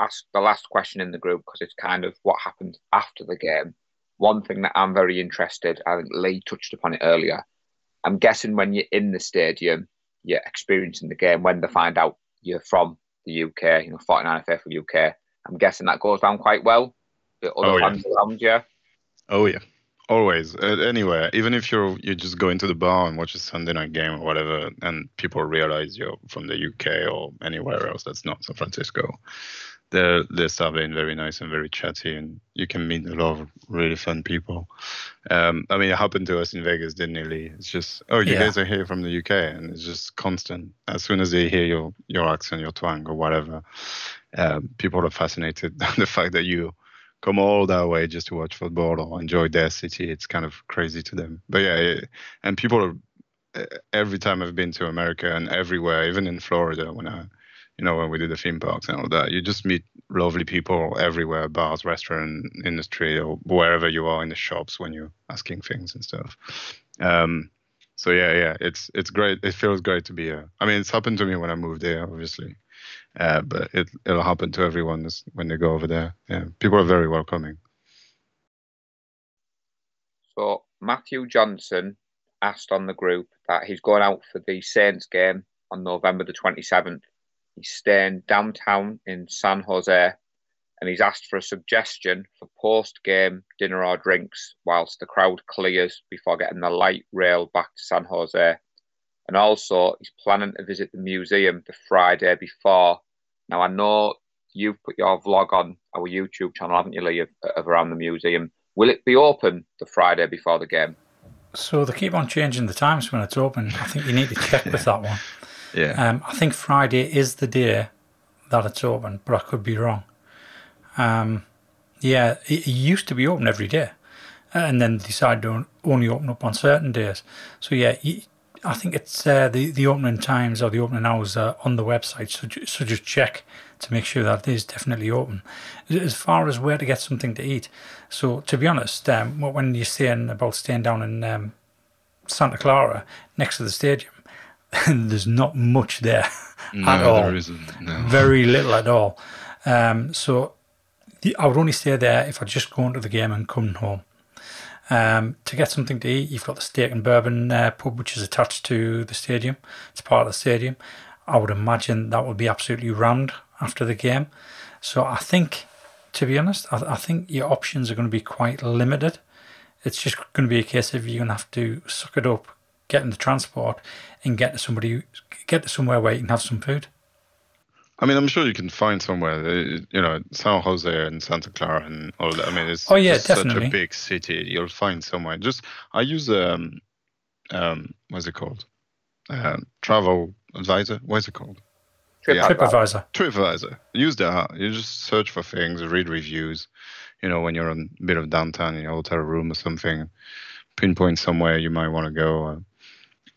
ask the last question in the group, because it's kind of what happened after the game, one thing that I'm very interested, I think Lee touched upon it earlier. I'm guessing when you're in the stadium, you're experiencing the game, when they find out you're from the UK, you know, 49 faithful UK, I'm guessing that goes down quite well. The other Oh, yeah. around you. oh yeah Always, uh, anywhere. Even if you're you just go into the bar and watch a Sunday night game or whatever, and people realize you're from the UK or anywhere else that's not San Francisco, they're they're being very nice and very chatty, and you can meet a lot of really fun people. Um, I mean, it happened to us in Vegas, didn't it, Lee? It's just, oh, you Yeah. guys are here from the UK, and it's just constant. As soon as they hear your your accent, your twang, or whatever, um, people are fascinated. the fact that you come all that way just to watch football or enjoy their city, it's kind of crazy to them. But yeah, it, and people are every time I've been to America and everywhere, even in Florida, when I, you know, when we do the theme parks and all that, you just meet lovely people everywhere, bars, restaurant, industry, or wherever you are in the shops when you're asking things and stuff. Um, so yeah, yeah, it's it's great. It feels great to be here. I mean, it's happened to me when I moved there, obviously, uh, but it it'll happen to everyone when they go over there. Yeah, people are very welcoming. So Matthew Johnson asked on the group that he's going out for the Saints game on November the 27th. He's staying downtown in San Jose and he's asked for a suggestion for post game dinner or drinks whilst the crowd clears before getting the light rail back to San Jose. And also, he's planning to visit the museum the Friday before. Now, I know you've put your vlog on our YouTube channel, haven't you, Lee, of, of around the museum. Will it be open the Friday before the game? So they keep on changing the times when it's open. I think you need to check with that one. Yeah, Um, I think Friday is the day that it's open, but I could be wrong. Um, yeah, it, it used to be open every day, and then decided to only open up on certain days. So yeah, I think it's uh, the the opening times or the opening hours are on the website. So so just check to make sure that it is definitely open. As far as where to get something to eat, so to be honest, um, when you're saying about staying down in um, Santa Clara next to the stadium, there's not much there no, at all. there isn't. No. Very little at all. Um, so the, I would only stay there if I just go into the game and come home. Um, to get something to eat, you've got the Steak and Bourbon uh, pub, which is attached to the stadium. It's part of the stadium. I would imagine that would be absolutely rammed after the game. So I think, to be honest, I, I think your options are going to be quite limited. It's just going to be a case of you're going to have to suck it up, get in the transport, and get to somebody, get to somewhere where you can have some food. I mean, I'm sure you can find somewhere. uh, You know, San Jose and Santa Clara and all that. I mean, it's Oh, yeah, just such a big city. You'll find somewhere. Just I use um um what's it called? Um, travel advisor. What's it called? Trip Yeah. TripAdvisor. TripAdvisor. Use that. You just search for things, read reviews. You know, when you're in a bit of downtown in your hotel room or something, pinpoint somewhere you might want to go.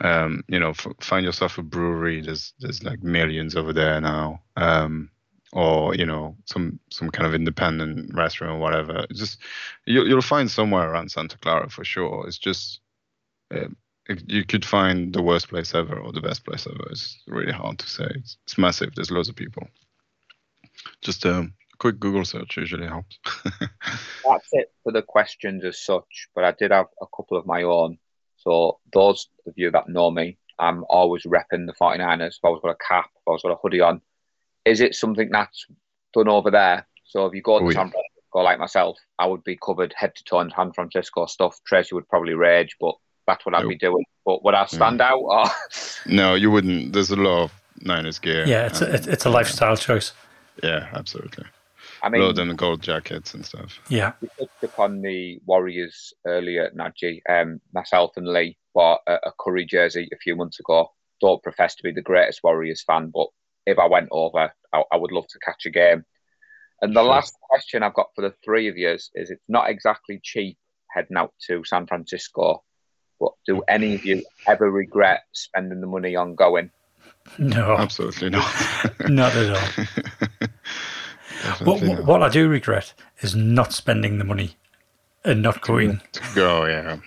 Um, you know, f- find yourself a brewery. There's there's like millions over there now. Um, or you know, some some kind of independent restaurant or whatever. Just you, you'll find somewhere around Santa Clara for sure. It's just uh, you could find the worst place ever or the best place ever. It's really hard to say. It's, it's massive. There's loads of people. Just um, a quick Google search usually helps. That's it for the questions as such, but I did have a couple of my own. So those of you that know me, I'm always repping the 49ers. I've always got a cap, I've always got a hoodie on. Is it something that's done over there? So if you go to Oh, San Francisco like myself, I would be covered head to toe in San Francisco stuff. Tracy would probably rage, but that's what I'd be doing. But would I stand out or no, you wouldn't. There's a lot of Niners gear. Yeah, it's a, and- it's- it's a um, lifestyle choice. yeah, absolutely. I A mean lot of them gold jackets and stuff. Yeah, we touched upon the Warriors earlier, Naji. Um, myself and Lee bought a, a Curry jersey a few months ago. Don't profess to be the greatest Warriors fan, but if I went over, I, I would love to catch a game. And the Sure. last question I've got for the three of you is, is it's not exactly cheap heading out to San Francisco, but do any of you ever regret spending the money on going? no, Absolutely not. not at all. What, what, what I do regret is not spending the money and not going. To go, yeah,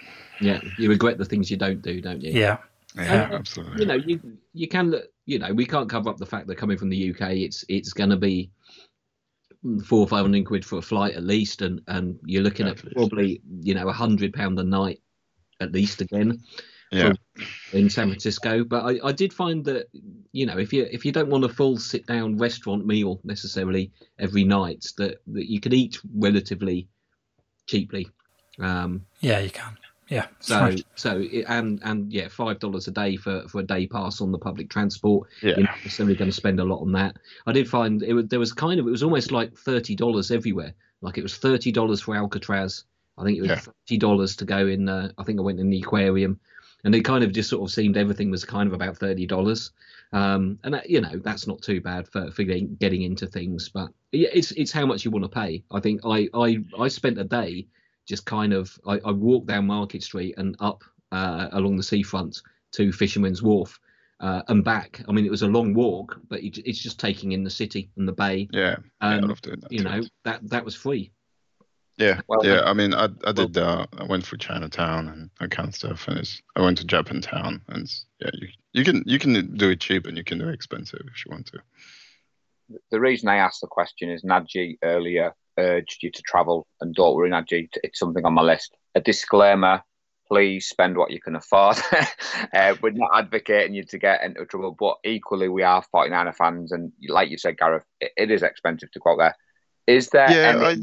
Yeah, you regret the things you don't do, don't you? Yeah, yeah, And, absolutely. You know, you you can you know we can't cover up the fact that coming from the UK, it's it's going to be four or five hundred quid for a flight at least, and and you're looking At at probably you know a hundred pound a night at least again yeah, in San Francisco. But I, I did find that you know if you if you don't want a full sit down restaurant meal necessarily every night, that that you could eat relatively cheaply Um, Yeah, you can. Yeah. so right. so it, and and yeah, five dollars a day for for a day pass on the public transport. Yeah. You're not necessarily going to spend a lot on that. I did find it was there was kind of it was almost like thirty dollars everywhere. Like it was thirty dollars for Alcatraz. I think it was Yeah. thirty dollars to go in. Uh, I think I went in the aquarium, and it kind of just sort of seemed everything was kind of about thirty dollars. Um, and that, you know that's not too bad for for getting, getting into things, but yeah, it's it's how much you want to pay. I think I I I spent a day just kind of I, I walked down Market Street and up uh, along the seafront to Fisherman's Wharf uh, and back. I mean, it was a long walk, but it, it's just taking in the city and the bay. Yeah, yeah I Um, love doing that. you too. know that that was free. Yeah, Well, yeah. I mean, I I did. Uh, I went through Chinatown and that kind of stuff, and it's. I went to Japantown, and yeah, you you can you can do it cheap and you can do it expensive if you want to. the reason I asked the question is Naji earlier urged you to travel, and don't worry, Naji, it's something on my list. A disclaimer: please spend what you can afford. uh, we're not advocating you to get into trouble, but equally, we are 49er fans, and like you said, Gareth, it, it is expensive to go out there. Is there Yeah, any? I,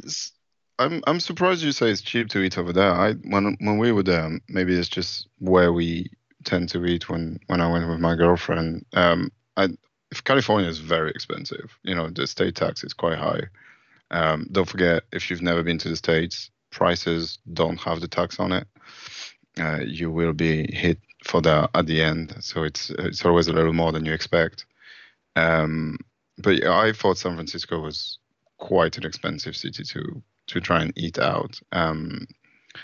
I'm I'm surprised you say it's cheap to eat over there. I when when we were there, maybe it's just where we tend to eat when when I went with my girlfriend. Um, I if California is very expensive. You know, the state tax is quite high. Um, don't forget if you've never been to the states, prices don't have the tax on it. Uh, you will be hit for that at the end, so it's it's always a little more than you expect. Um, but I thought San Francisco was quite an expensive city to to try and eat out. Um,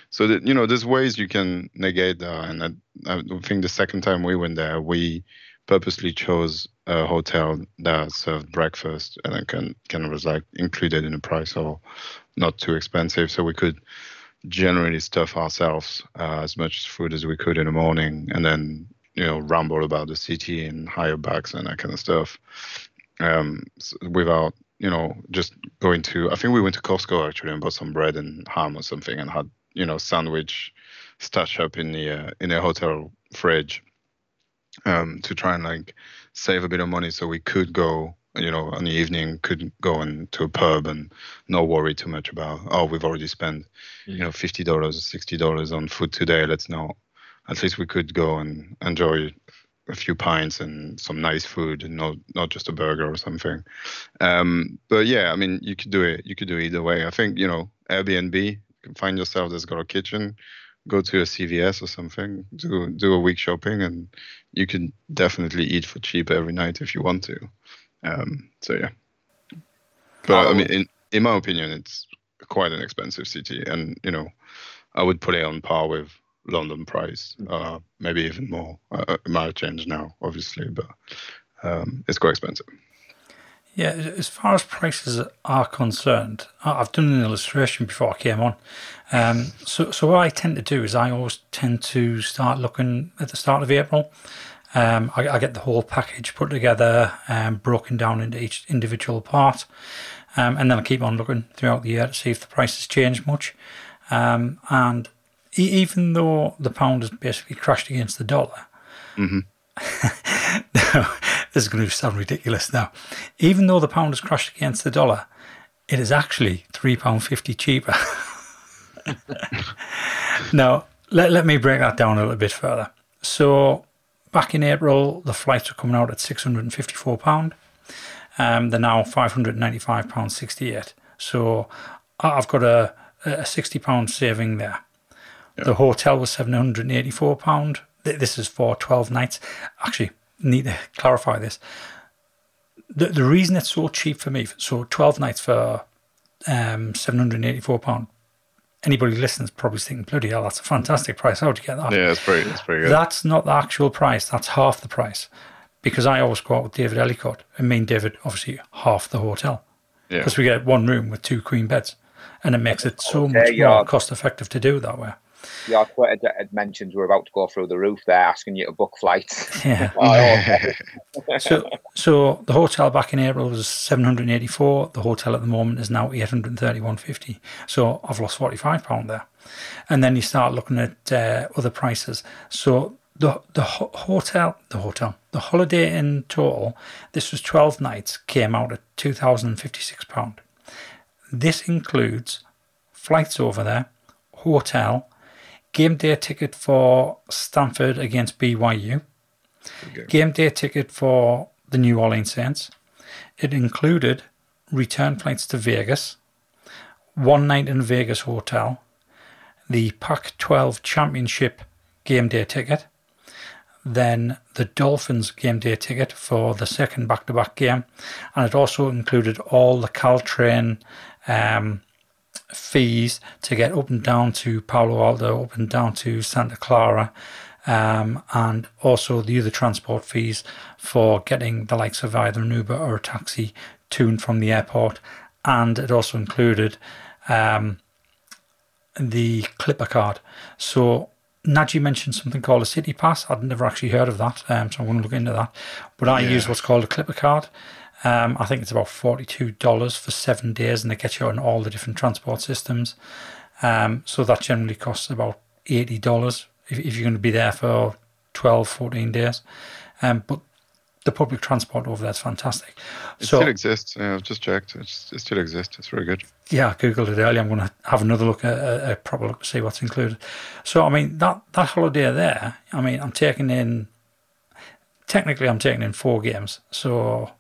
so that you know, there's ways you can negate that, and I, I think the second time we went there, we purposely chose a hotel that served breakfast and then can kind of was like included in the price or not too expensive, so we could generally stuff ourselves uh, as much food as we could in the morning, and then you know ramble about the city and hire backs and that kind of stuff um, without you know just going to. I think we went to Costco actually and bought some bread and ham or something and had you know sandwich stashed up in the uh, in the hotel fridge um, to try and like save a bit of money so we could go you know on the evening could go into a pub and not worry too much about oh we've already spent you know fifty dollars sixty dollars on food today let's not at least we could go and enjoy a few pints and some nice food and not not just a burger or something. Um but yeah i mean you could do it you could do it either way. I think you know airbnb find yourself that's got a kitchen go to a cvs or something do do a week shopping and you can definitely eat for cheap every night if you want to. Um so yeah. But i mean in in my opinion it's quite an expensive city and you know i would put it on par with london price uh maybe even more uh, it might have changed now obviously but um it's quite expensive Yeah, as far as prices are concerned, I've done an illustration before I came on. Um, so, so what I tend to do is I always tend to start looking at the start of April. Um, I, I get the whole package put together, and broken down into each individual part, um, and then I keep on looking throughout the year to see if the prices change much. Um, and even though the pound has basically crashed against the dollar, this is going to sound ridiculous now. Even though the pound has crashed against the dollar, it is actually £3.50 cheaper. now, let, let me break that down a little bit further. So, back in April, the flights were coming out at £654. Um, they're now £595.68. So, I've got a, a £60 saving there. The hotel was £784. This is for 12 nights. Actually, need to clarify this. The, the reason it's so cheap for me, so 12 nights for um, £784, anybody listening is probably thinking, bloody hell, that's a fantastic price. How'd you get that? yeah it's pretty it's pretty good That's not the actual price. That's half the price. Because I always go out with David Ellicott. And me and David, obviously, half the hotel. yeah Because we get one room with two queen beds. And it makes it so Okay, much yeah. more cost effective to do it that way. Your Twitter d- had mentioned we're about to go through the roof there, asking you to book flights. Yeah. Oh, so, so the hotel back in April was 784. The hotel at the moment is now 831.50. So I've lost 45 pound there. And then you start looking at uh, other prices. So the the ho- hotel, the hotel, the holiday in total, this was 12 nights, came out at 2,056 pound. This includes flights over there, hotel, game day ticket for Stanford against BYU, game. game day ticket for the New Orleans Saints. It included return flights to Vegas, one night in Vegas hotel, the Pac 12 Championship game day ticket, then the Dolphins game day ticket for the second back to back game, and it also included all the Caltrain um, fees to get up and down to Palo Alto, up and down to Santa Clara, um, and also the other transport fees for getting the likes of either an Uber or a taxi to and from the airport. And it also included um, the Clipper card. So Naji mentioned something called a City Pass. I'd never actually heard of that, um, so I'm going to look into that. But I Yeah. use what's called a Clipper card. Um, I think it's about $42 for seven days, and they get you on all the different transport systems. Um, so that generally costs about $80 if, if you're going to be there for 12, 14 days. Um, but the public transport over there is fantastic. It so still exists. Yeah, I've just checked. It's, it still exists. It's very good. yeah, I googled it earlier. I'm going to have another look at a, a proper look to see what's included. So, I mean, that that holiday there. I mean, I'm taking in. Technically, I'm taking in four games. So,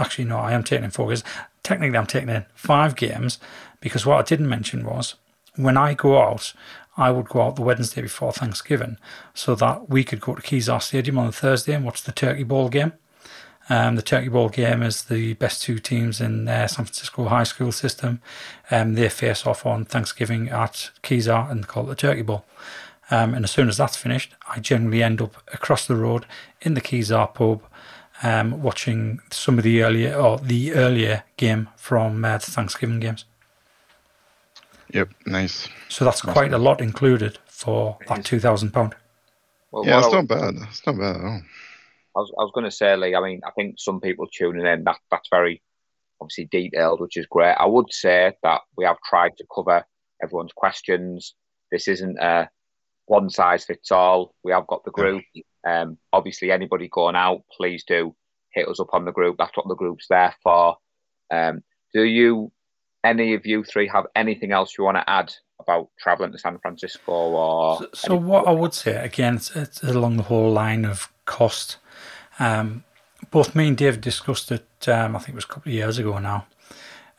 actually, no, I am taking in four games. Technically, I'm taking in five games because what I didn't mention was when I go out, I would go out the Wednesday before Thanksgiving so that we could go to Kezar Stadium on the Thursday and watch the Turkey Bowl game. Um, the Turkey Bowl game is the best two teams in uh, San Francisco high school system. Um, they face off on Thanksgiving at Kezar and call it the Turkey Bowl. Um, and as soon as that's finished, I generally end up across the road in the Kezar pub, um, watching some of the earlier or the earlier game from uh, the Thanksgiving games. Yep, nice. So that's Nice, quite a lot included for that two thousand pound. Well, Yeah, what it's I, not bad. It's not bad at all. I was, I was going to say, Lee, I mean, I think some people tuning in, that that's very obviously detailed, which is great. I would say that we have tried to cover everyone's questions. This isn't a one size fits all. We have got the group. Um, obviously, anybody going out, please do hit us up on the group. That's what the group's there for. Um, do you, any of you three, have anything else you want to add about traveling to San Francisco or? So, so what I would say again, it's, it's along the whole line of cost. Um, both me and Dave discussed it. Um, I think it was a couple of years ago now,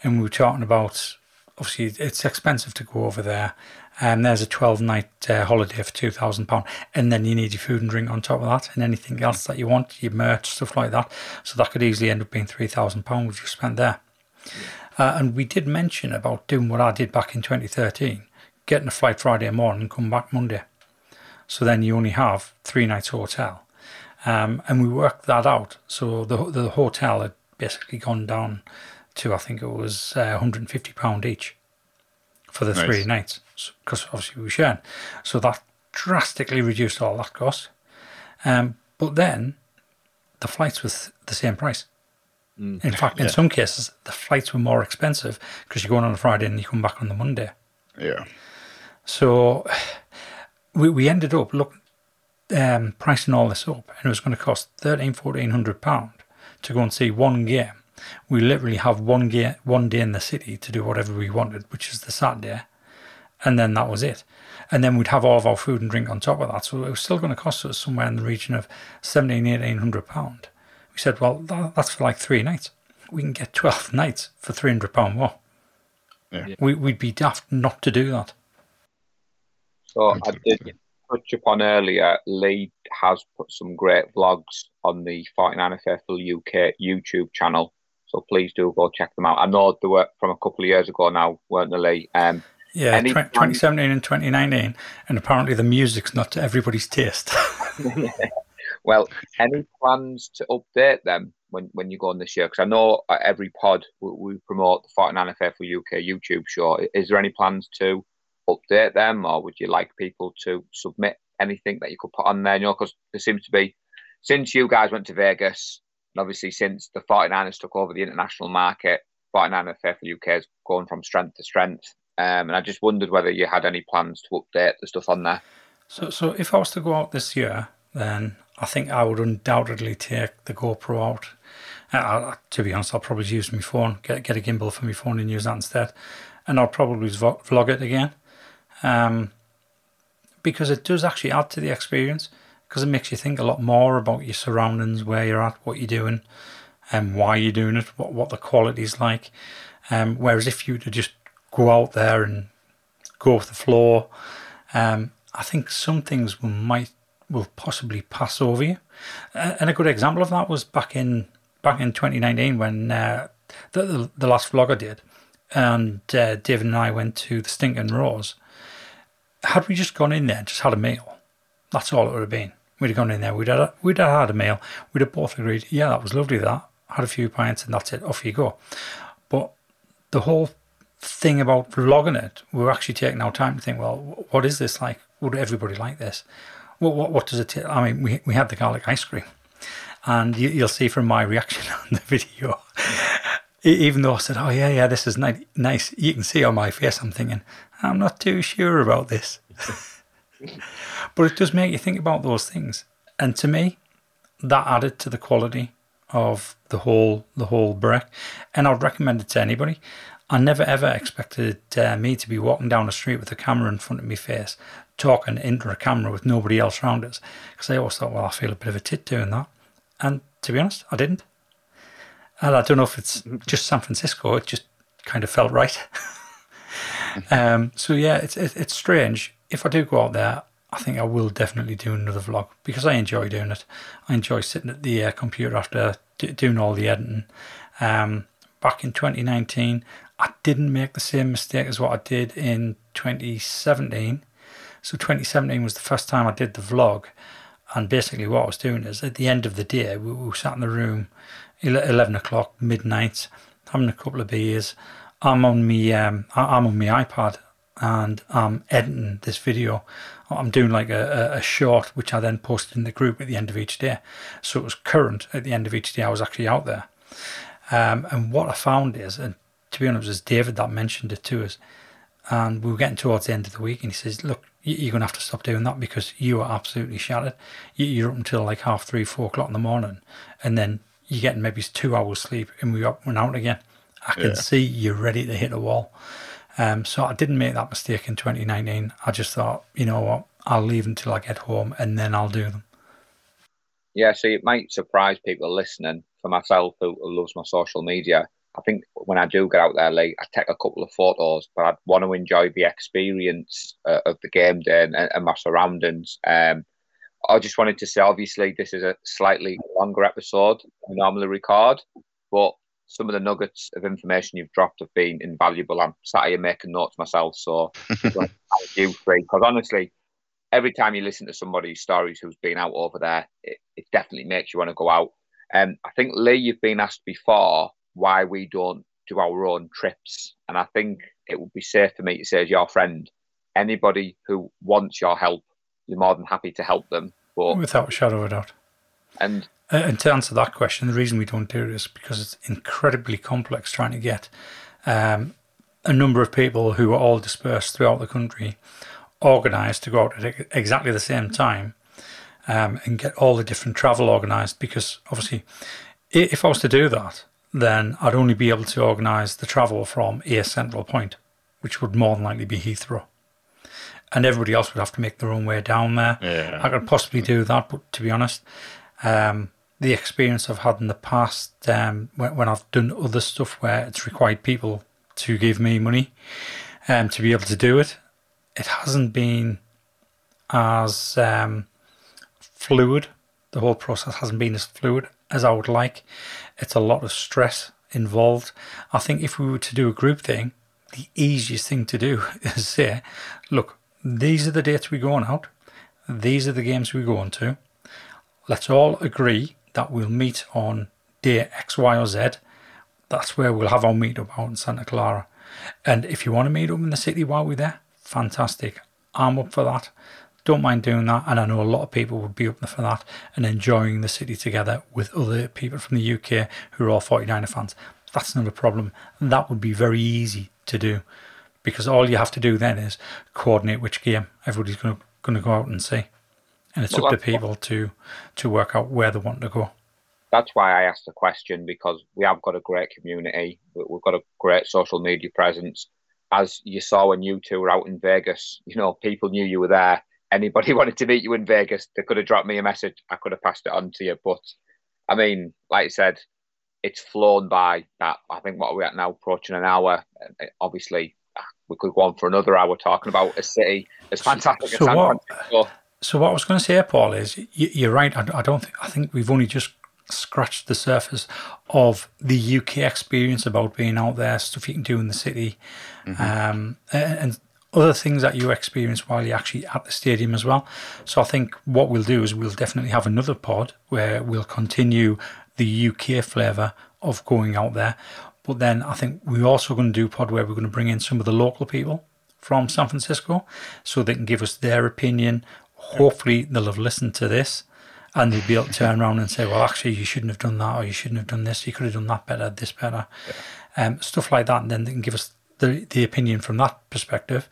and we were talking about obviously it's expensive to go over there. And there's a 12 night uh, holiday for £2,000. And then you need your food and drink on top of that, and anything else that you want, your merch, stuff like that. So that could easily end up being £3,000 if you spent there. Uh, and we did mention about doing what I did back in 2013 getting a flight Friday morning and come back Monday. So then you only have three nights hotel. Um, and we worked that out. So the the hotel had basically gone down to I think it was uh, 150 pound each for the Nice. three nights because obviously we were sharing. So that drastically reduced all that cost. Um, but then the flights was the same price. In fact, in Yeah. some cases, the flights were more expensive because you're going on a Friday and you come back on the Monday. Yeah. So we, we ended up look um, pricing all this up, and it was going to cost thirteen, fourteen hundred pound to go and see one game. We literally have one game, one day in the city to do whatever we wanted, which is the Saturday, and then that was it. And then we'd have all of our food and drink on top of that. So it was still going to cost us somewhere in the region of seventeen, eighteen hundred pound. We said, well, that, that's for like three nights. We can get twelve nights for three hundred pound more. Yeah. We, we'd be daft not to do that. So I did touch upon earlier, Lee has put some great vlogs on the 49 Faithful UK YouTube channel. So please do go check them out. I know they were from a couple of years ago now, weren't they, Lee? Um, Yeah, Any 20, plans- 2017 and 2019, and apparently the music's not to everybody's taste. well, any plans to update them when, when you go on this year? Because I know at every pod we, we promote the 49 Faithful UK YouTube show. Is there any plans to update them, or would you like people to submit anything that you could put on there? You know, because there seems to be since you guys went to Vegas, and obviously since the 49ers took over the international market, 49 Faithful UK has gone from strength to strength. Um, and I just wondered whether you had any plans to update the stuff on there. so, so if I was to go out this year, then I think I would undoubtedly take the GoPro out. Uh, to be honest, I'll probably use my phone, get get a gimbal for my phone and use that instead, and I'll probably vlog it again. um, because it does actually add to the experience because it makes you think a lot more about your surroundings, where you're at, what you're doing, and why you're doing it, what what the quality's like. Um, whereas if you just go out there and go with the flow, um, I think some things will might will possibly pass over you. Uh, and a good example of that was back in back in 2019 when uh, the, the, the last vlog I did, and uh, David and I went to the Stinking Rose. Had we just gone in there and just had a meal, that's all it would have been. We'd have gone in there, we'd have, we'd have had a meal, we'd have both agreed, yeah, that was lovely, that. Had a few pints and that's it, off you go. But the whole thing about vlogging it, we are actually taking our time to think, well, what is this like? Would everybody like this? What, what, what does it take? I mean, we, we had the garlic ice cream. And you, will see from my reaction on the video, even though I said, oh, yeah, yeah, this is ni- nice, you can see on my face, I'm thinking, I'm not too sure about this. but it does make you think about those things. And to me, that added to the quality of the whole the whole break. And I'd recommend it to anybody. I never ever expected uh, me to be walking down the street with a camera in front of my face, talking into a camera with nobody else around us. Because I always thought, well, I feel a bit of a tit doing that. And to be honest, I didn't. And I don't know if it's just San Francisco, it just kind of felt right. um, so yeah, it's, it's strange. If I do go out there, I think I will definitely do another vlog because I enjoy doing it. I enjoy sitting at the uh, computer after doing all the editing. Um, back in 2019, I didn't make the same mistake as what I did in 2017. So 2017 was the first time I did the vlog, and basically what I was doing is at the end of the day, we, we sat in the room, 11 o'clock, midnight, having a couple of beers. I'm on me, um, I'm on my iPad, and I'm editing this video. I'm doing like a, a, short, which I then posted in the group at the end of each day. So it was current at the end of each day. I was actually out there. Um, and what I found is, and to be honest, it was David that mentioned it to us. And we were getting towards the end of the week, and he says, Look, you're going to have to stop doing that because you are absolutely shattered. You're up until like half three, four o'clock in the morning, and then you're getting maybe two hours sleep, and we're up and out again. I can yeah. see you're ready to hit a wall. Um, so I didn't make that mistake in 2019. I just thought, you know what, I'll leave until I get home and then I'll do them. Yeah, so it might surprise people listening. For myself, who loves my social media, I think when I do get out there late, I take a couple of photos, but I want to enjoy the experience uh, of the game day and, and my surroundings. Um, I just wanted to say, obviously, this is a slightly longer episode than we normally record, but some of the nuggets of information you've dropped have been invaluable. I'm sat here making notes myself, so thank you, because honestly, every time you listen to somebody's stories who's been out over there, it, it definitely makes you want to go out. Um, I think Lee, you've been asked before why we don't do our own trips. And I think it would be safe for me to say, as your friend, anybody who wants your help, you're more than happy to help them. But without a shadow of a doubt. And uh, and to answer that question, the reason we don't do it is because it's incredibly complex trying to get um, a number of people who are all dispersed throughout the country organised to go out at exactly the same time um, and get all the different travel organised. Because obviously, if I was to do that, then I'd only be able to organise the travel from a central point, which would more than likely be Heathrow. And everybody else would have to make their own way down there. Yeah. I could possibly do that, but to be honest, um, the experience I've had in the past um, when, when, I've done other stuff where it's required people to give me money um, to be able to do it, it hasn't been as um, fluid. The whole process hasn't been as fluid as I would like. It's a lot of stress involved. I think if we were to do a group thing, the easiest thing to do is say, look, these are the dates we're going out. These are the games we're going to. Let's all agree that we'll meet on day X, Y, or Z. That's where we'll have our meetup out in Santa Clara. And if you want to meet up in the city while we're there, fantastic. I'm up for that don't mind doing that. And I know a lot of people would be up for that and enjoying the city together with other people from the UK who are all 49er fans. That's not a problem. That would be very easy to do because all you have to do then is coordinate which game everybody's going to, going to go out and see. And it's well, up to people to, to work out where they want to go. That's why I asked the question because we have got a great community. We've got a great social media presence as you saw when you two were out in Vegas, you know, people knew you were there. Anybody wanted to meet you in Vegas, they could have dropped me a message. I could have passed it on to you. But I mean, like I said, it's flown by that. I think what are we at now, approaching an hour. Obviously, we could go on for another hour talking about a city as fantastic so as San what, Francisco. So what I was going to say, Paul, is you're right. I don't think I think we've only just scratched the surface of the UK experience about being out there, stuff you can do in the city, mm-hmm. um, and, and, other things that you experience while you're actually at the stadium as well. So I think what we'll do is we'll definitely have another pod where we'll continue the UK flavour of going out there. But then I think we're also going to do pod where we're going to bring in some of the local people from San Francisco so they can give us their opinion. Hopefully they'll have listened to this and they'll be able to turn around and say, well, actually, you shouldn't have done that or you shouldn't have done this. You could have done that better, this better. Yeah. Um, stuff like that. And then they can give us the, the opinion from that perspective.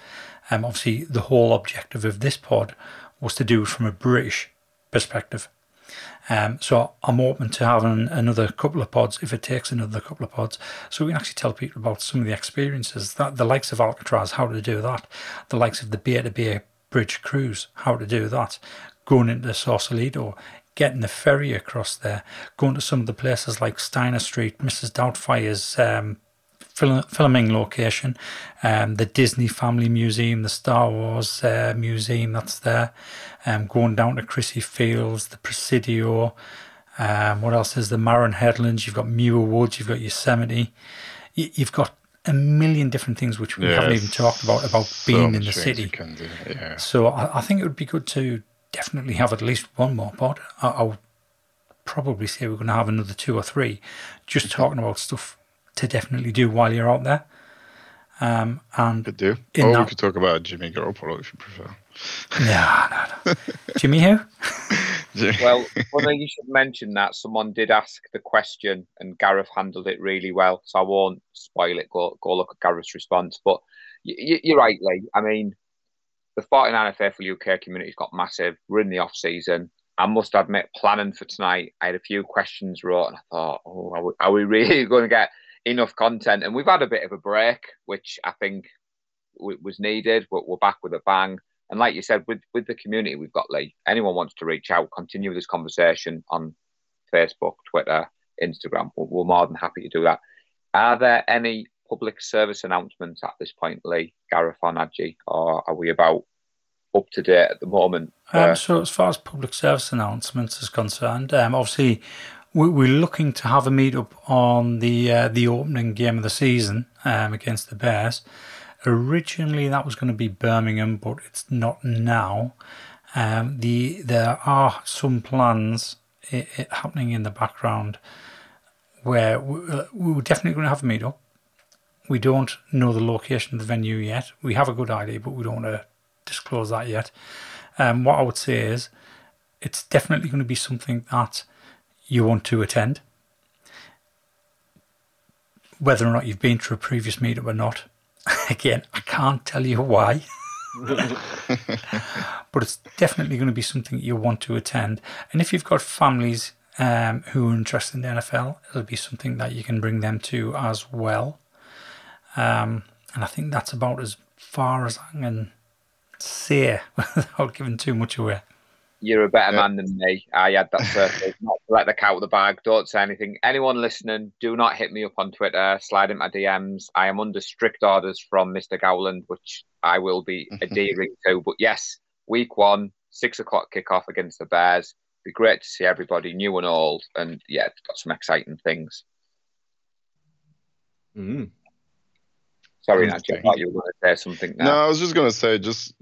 Um, obviously, the whole objective of this pod was to do it from a British perspective. Um, so I'm open to having another couple of pods if it takes another couple of pods, so we can actually tell people about some of the experiences that the likes of Alcatraz, how to do that, the likes of the Bay to Bay Bridge cruise, how to do that, going into Sausalito, getting the ferry across there, going to some of the places like Steiner Street, Mrs. Doubtfire's um, filming location, um, the Disney Family Museum, the Star Wars uh, Museum that's there, um, going down to Crissy Fields, the Presidio. Um, what else is the Marin Headlands? You've got Muir Woods, you've got Yosemite. You, have got a million different things which we yes. haven't even talked about about so being in the city. Yeah. So I, I, think it would be good to definitely have at least one more pod. I, I would probably say we're going to have another two or three, just mm-hmm. talking about stuff to definitely do while you're out there. Um, and could do. Or that, we could talk about Jimmy Garoppolo if you prefer. No, no, no. Jimmy who? well, well, you should mention that someone did ask the question, and Gareth handled it really well. So I won't spoil it. Go, go look at Gareth's response. But you, you're right, Lee. I mean, the 49 faithful UK community's got massive. We're in the off season. I must admit, planning for tonight, I had a few questions wrote, and I thought, oh, are we, are we really going to get enough content? And we've had a bit of a break, which I think w- was needed, but we're back with a bang. And like you said, with, with the community we've got, Lee, anyone wants to reach out, continue this conversation on Facebook, Twitter, Instagram, we're, we're more than happy to do that. Are there any public service announcements at this point, Lee, Gareth or Naji, or are we about up to date at the moment? Um, so, as far as public service announcements is concerned, um, obviously we're looking to have a meetup on the uh, the opening game of the season um, against the Bears. Originally, that was going to be Birmingham, but it's not now. Um, the there are some plans it, it happening in the background where we, uh, we're definitely going to have a meetup. We don't know the location of the venue yet. We have a good idea, but we don't want to disclose that yet. Um, what I would say is it's definitely going to be something that you want to attend. Whether or not you've been to a previous meetup or not, again, I can't tell you why. but it's definitely going to be something you want to attend. And if you've got families um, who are interested in the NFL, it'll be something that you can bring them to as well. Um, and I think that's about as far as I can say without giving too much away. You're a better yeah. man than me. I had that circle. not to let the cat out of the bag. Don't say anything. Anyone listening, do not hit me up on Twitter. Slide in my DMs. I am under strict orders from Mr. Gowland, which I will be adhering to. But yes, week one, six o'clock kickoff against the Bears. Be great to see everybody, new and old, and yeah, got some exciting things. Mm. Sorry, Nacho, I thought you were going to say something. Now. No, I was just going to say, just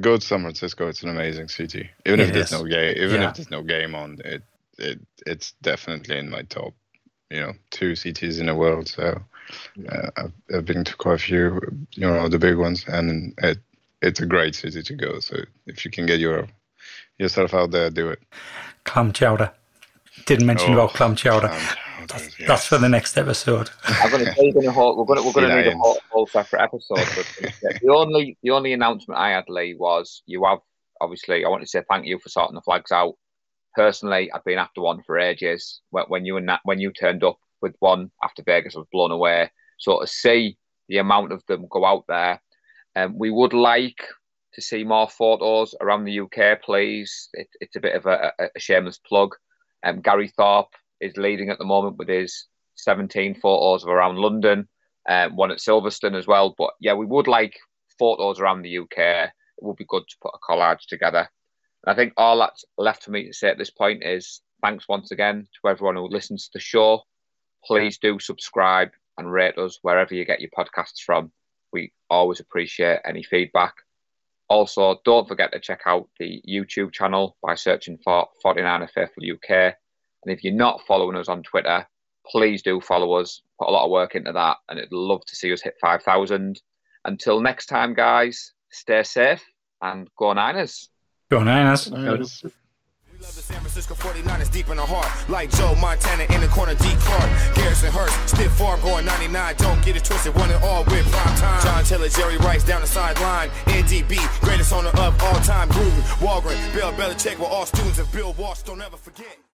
go to San Francisco. It's an amazing city. Even it if there's no game, even yeah. if there's no game on, it it it's definitely in my top, you know, two cities in the world. So uh, I've, I've been to quite a few, you know, the big ones, and it it's a great city to go. So if you can get your yourself out there, do it. Clam chowder. Didn't mention oh, about clam chowder. Clam that's, yes. that's for the next episode. I'm going to say we're going to we're going to need a whole, whole separate episode. But the only the only announcement I had, Lee, was you have obviously. I want to say thank you for sorting the flags out. Personally, I've been after one for ages. When you and that when you turned up with one after Vegas, I was blown away. So to see the amount of them go out there. Um, we would like to see more photos around the UK, please. It, it's a bit of a, a, a shameless plug. Um, Gary Thorpe is leading at the moment with his 17 photos of around London, um, one at Silverstone as well. But yeah, we would like photos around the UK. It would be good to put a collage together. I think all that's left for me to say at this point is thanks once again to everyone who listens to the show. Please do subscribe and rate us wherever you get your podcasts from. We always appreciate any feedback. Also, don't forget to check out the YouTube channel by searching for 49er Faithful UK. And if you're not following us on Twitter, please do follow us. Put a lot of work into that, and I'd love to see us hit 5,000. Until next time, guys, stay safe and go Niners. Go Niners. Nice. We love the San Francisco 49ers deep in the heart. Like Joe Montana in the corner, D. Clark. Garrison Hearst, stiff farm going 99. Don't get it twisted, one and all with prime time. John Taylor, Jerry Rice down the sideline. NDB, greatest owner of all time. Gruden, Holmgren, Bill Belichick were all students of Bill Walsh. Don't ever forget.